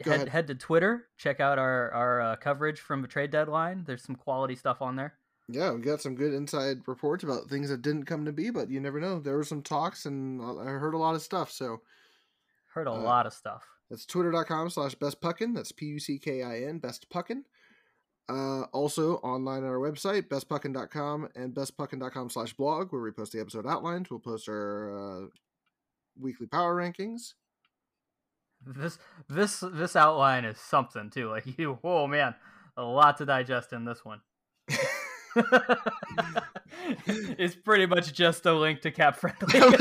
head ahead. head to Twitter. Check out our our uh, coverage from the trade deadline. There's some quality stuff on there. Yeah, we got some good inside reports about things that didn't come to be, but you never know. There were some talks, and I heard a lot of stuff. So Heard a Uh, lot of stuff. that's twitter.com slash bestpuckin. That's P U C K I N, bestpuckin. Uh, also online on our website, bestpuckin.com and bestpuckin.com slash blog, where we post the episode outlines. We'll post our uh, weekly power rankings. This this this outline is something too. Like (laughs) you, oh man, a lot to digest in this one. (laughs) it's pretty much just a link to Cap Friendly. (laughs)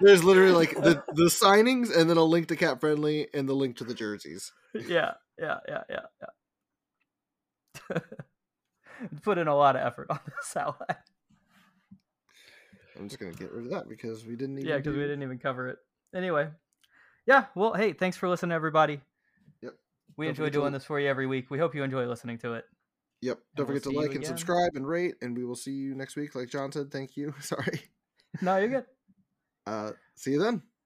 There's literally like the, the signings and then a link to Cap Friendly and the link to the jerseys. yeah, yeah, yeah, yeah, yeah. Put in a lot of effort on this outline. I'm just gonna get rid of that because we didn't even. Yeah, because we didn't even cover it. Anyway, yeah. Well, hey, thanks for listening, everybody. Yep. We Don't enjoy forget to- doing this for you every week. We hope you enjoy listening to it. Yep. Don't we'll forget to like and again. subscribe and rate, and we will see you next week. Like John said, thank you. (laughs) Sorry. No, you're good. Uh, see you then.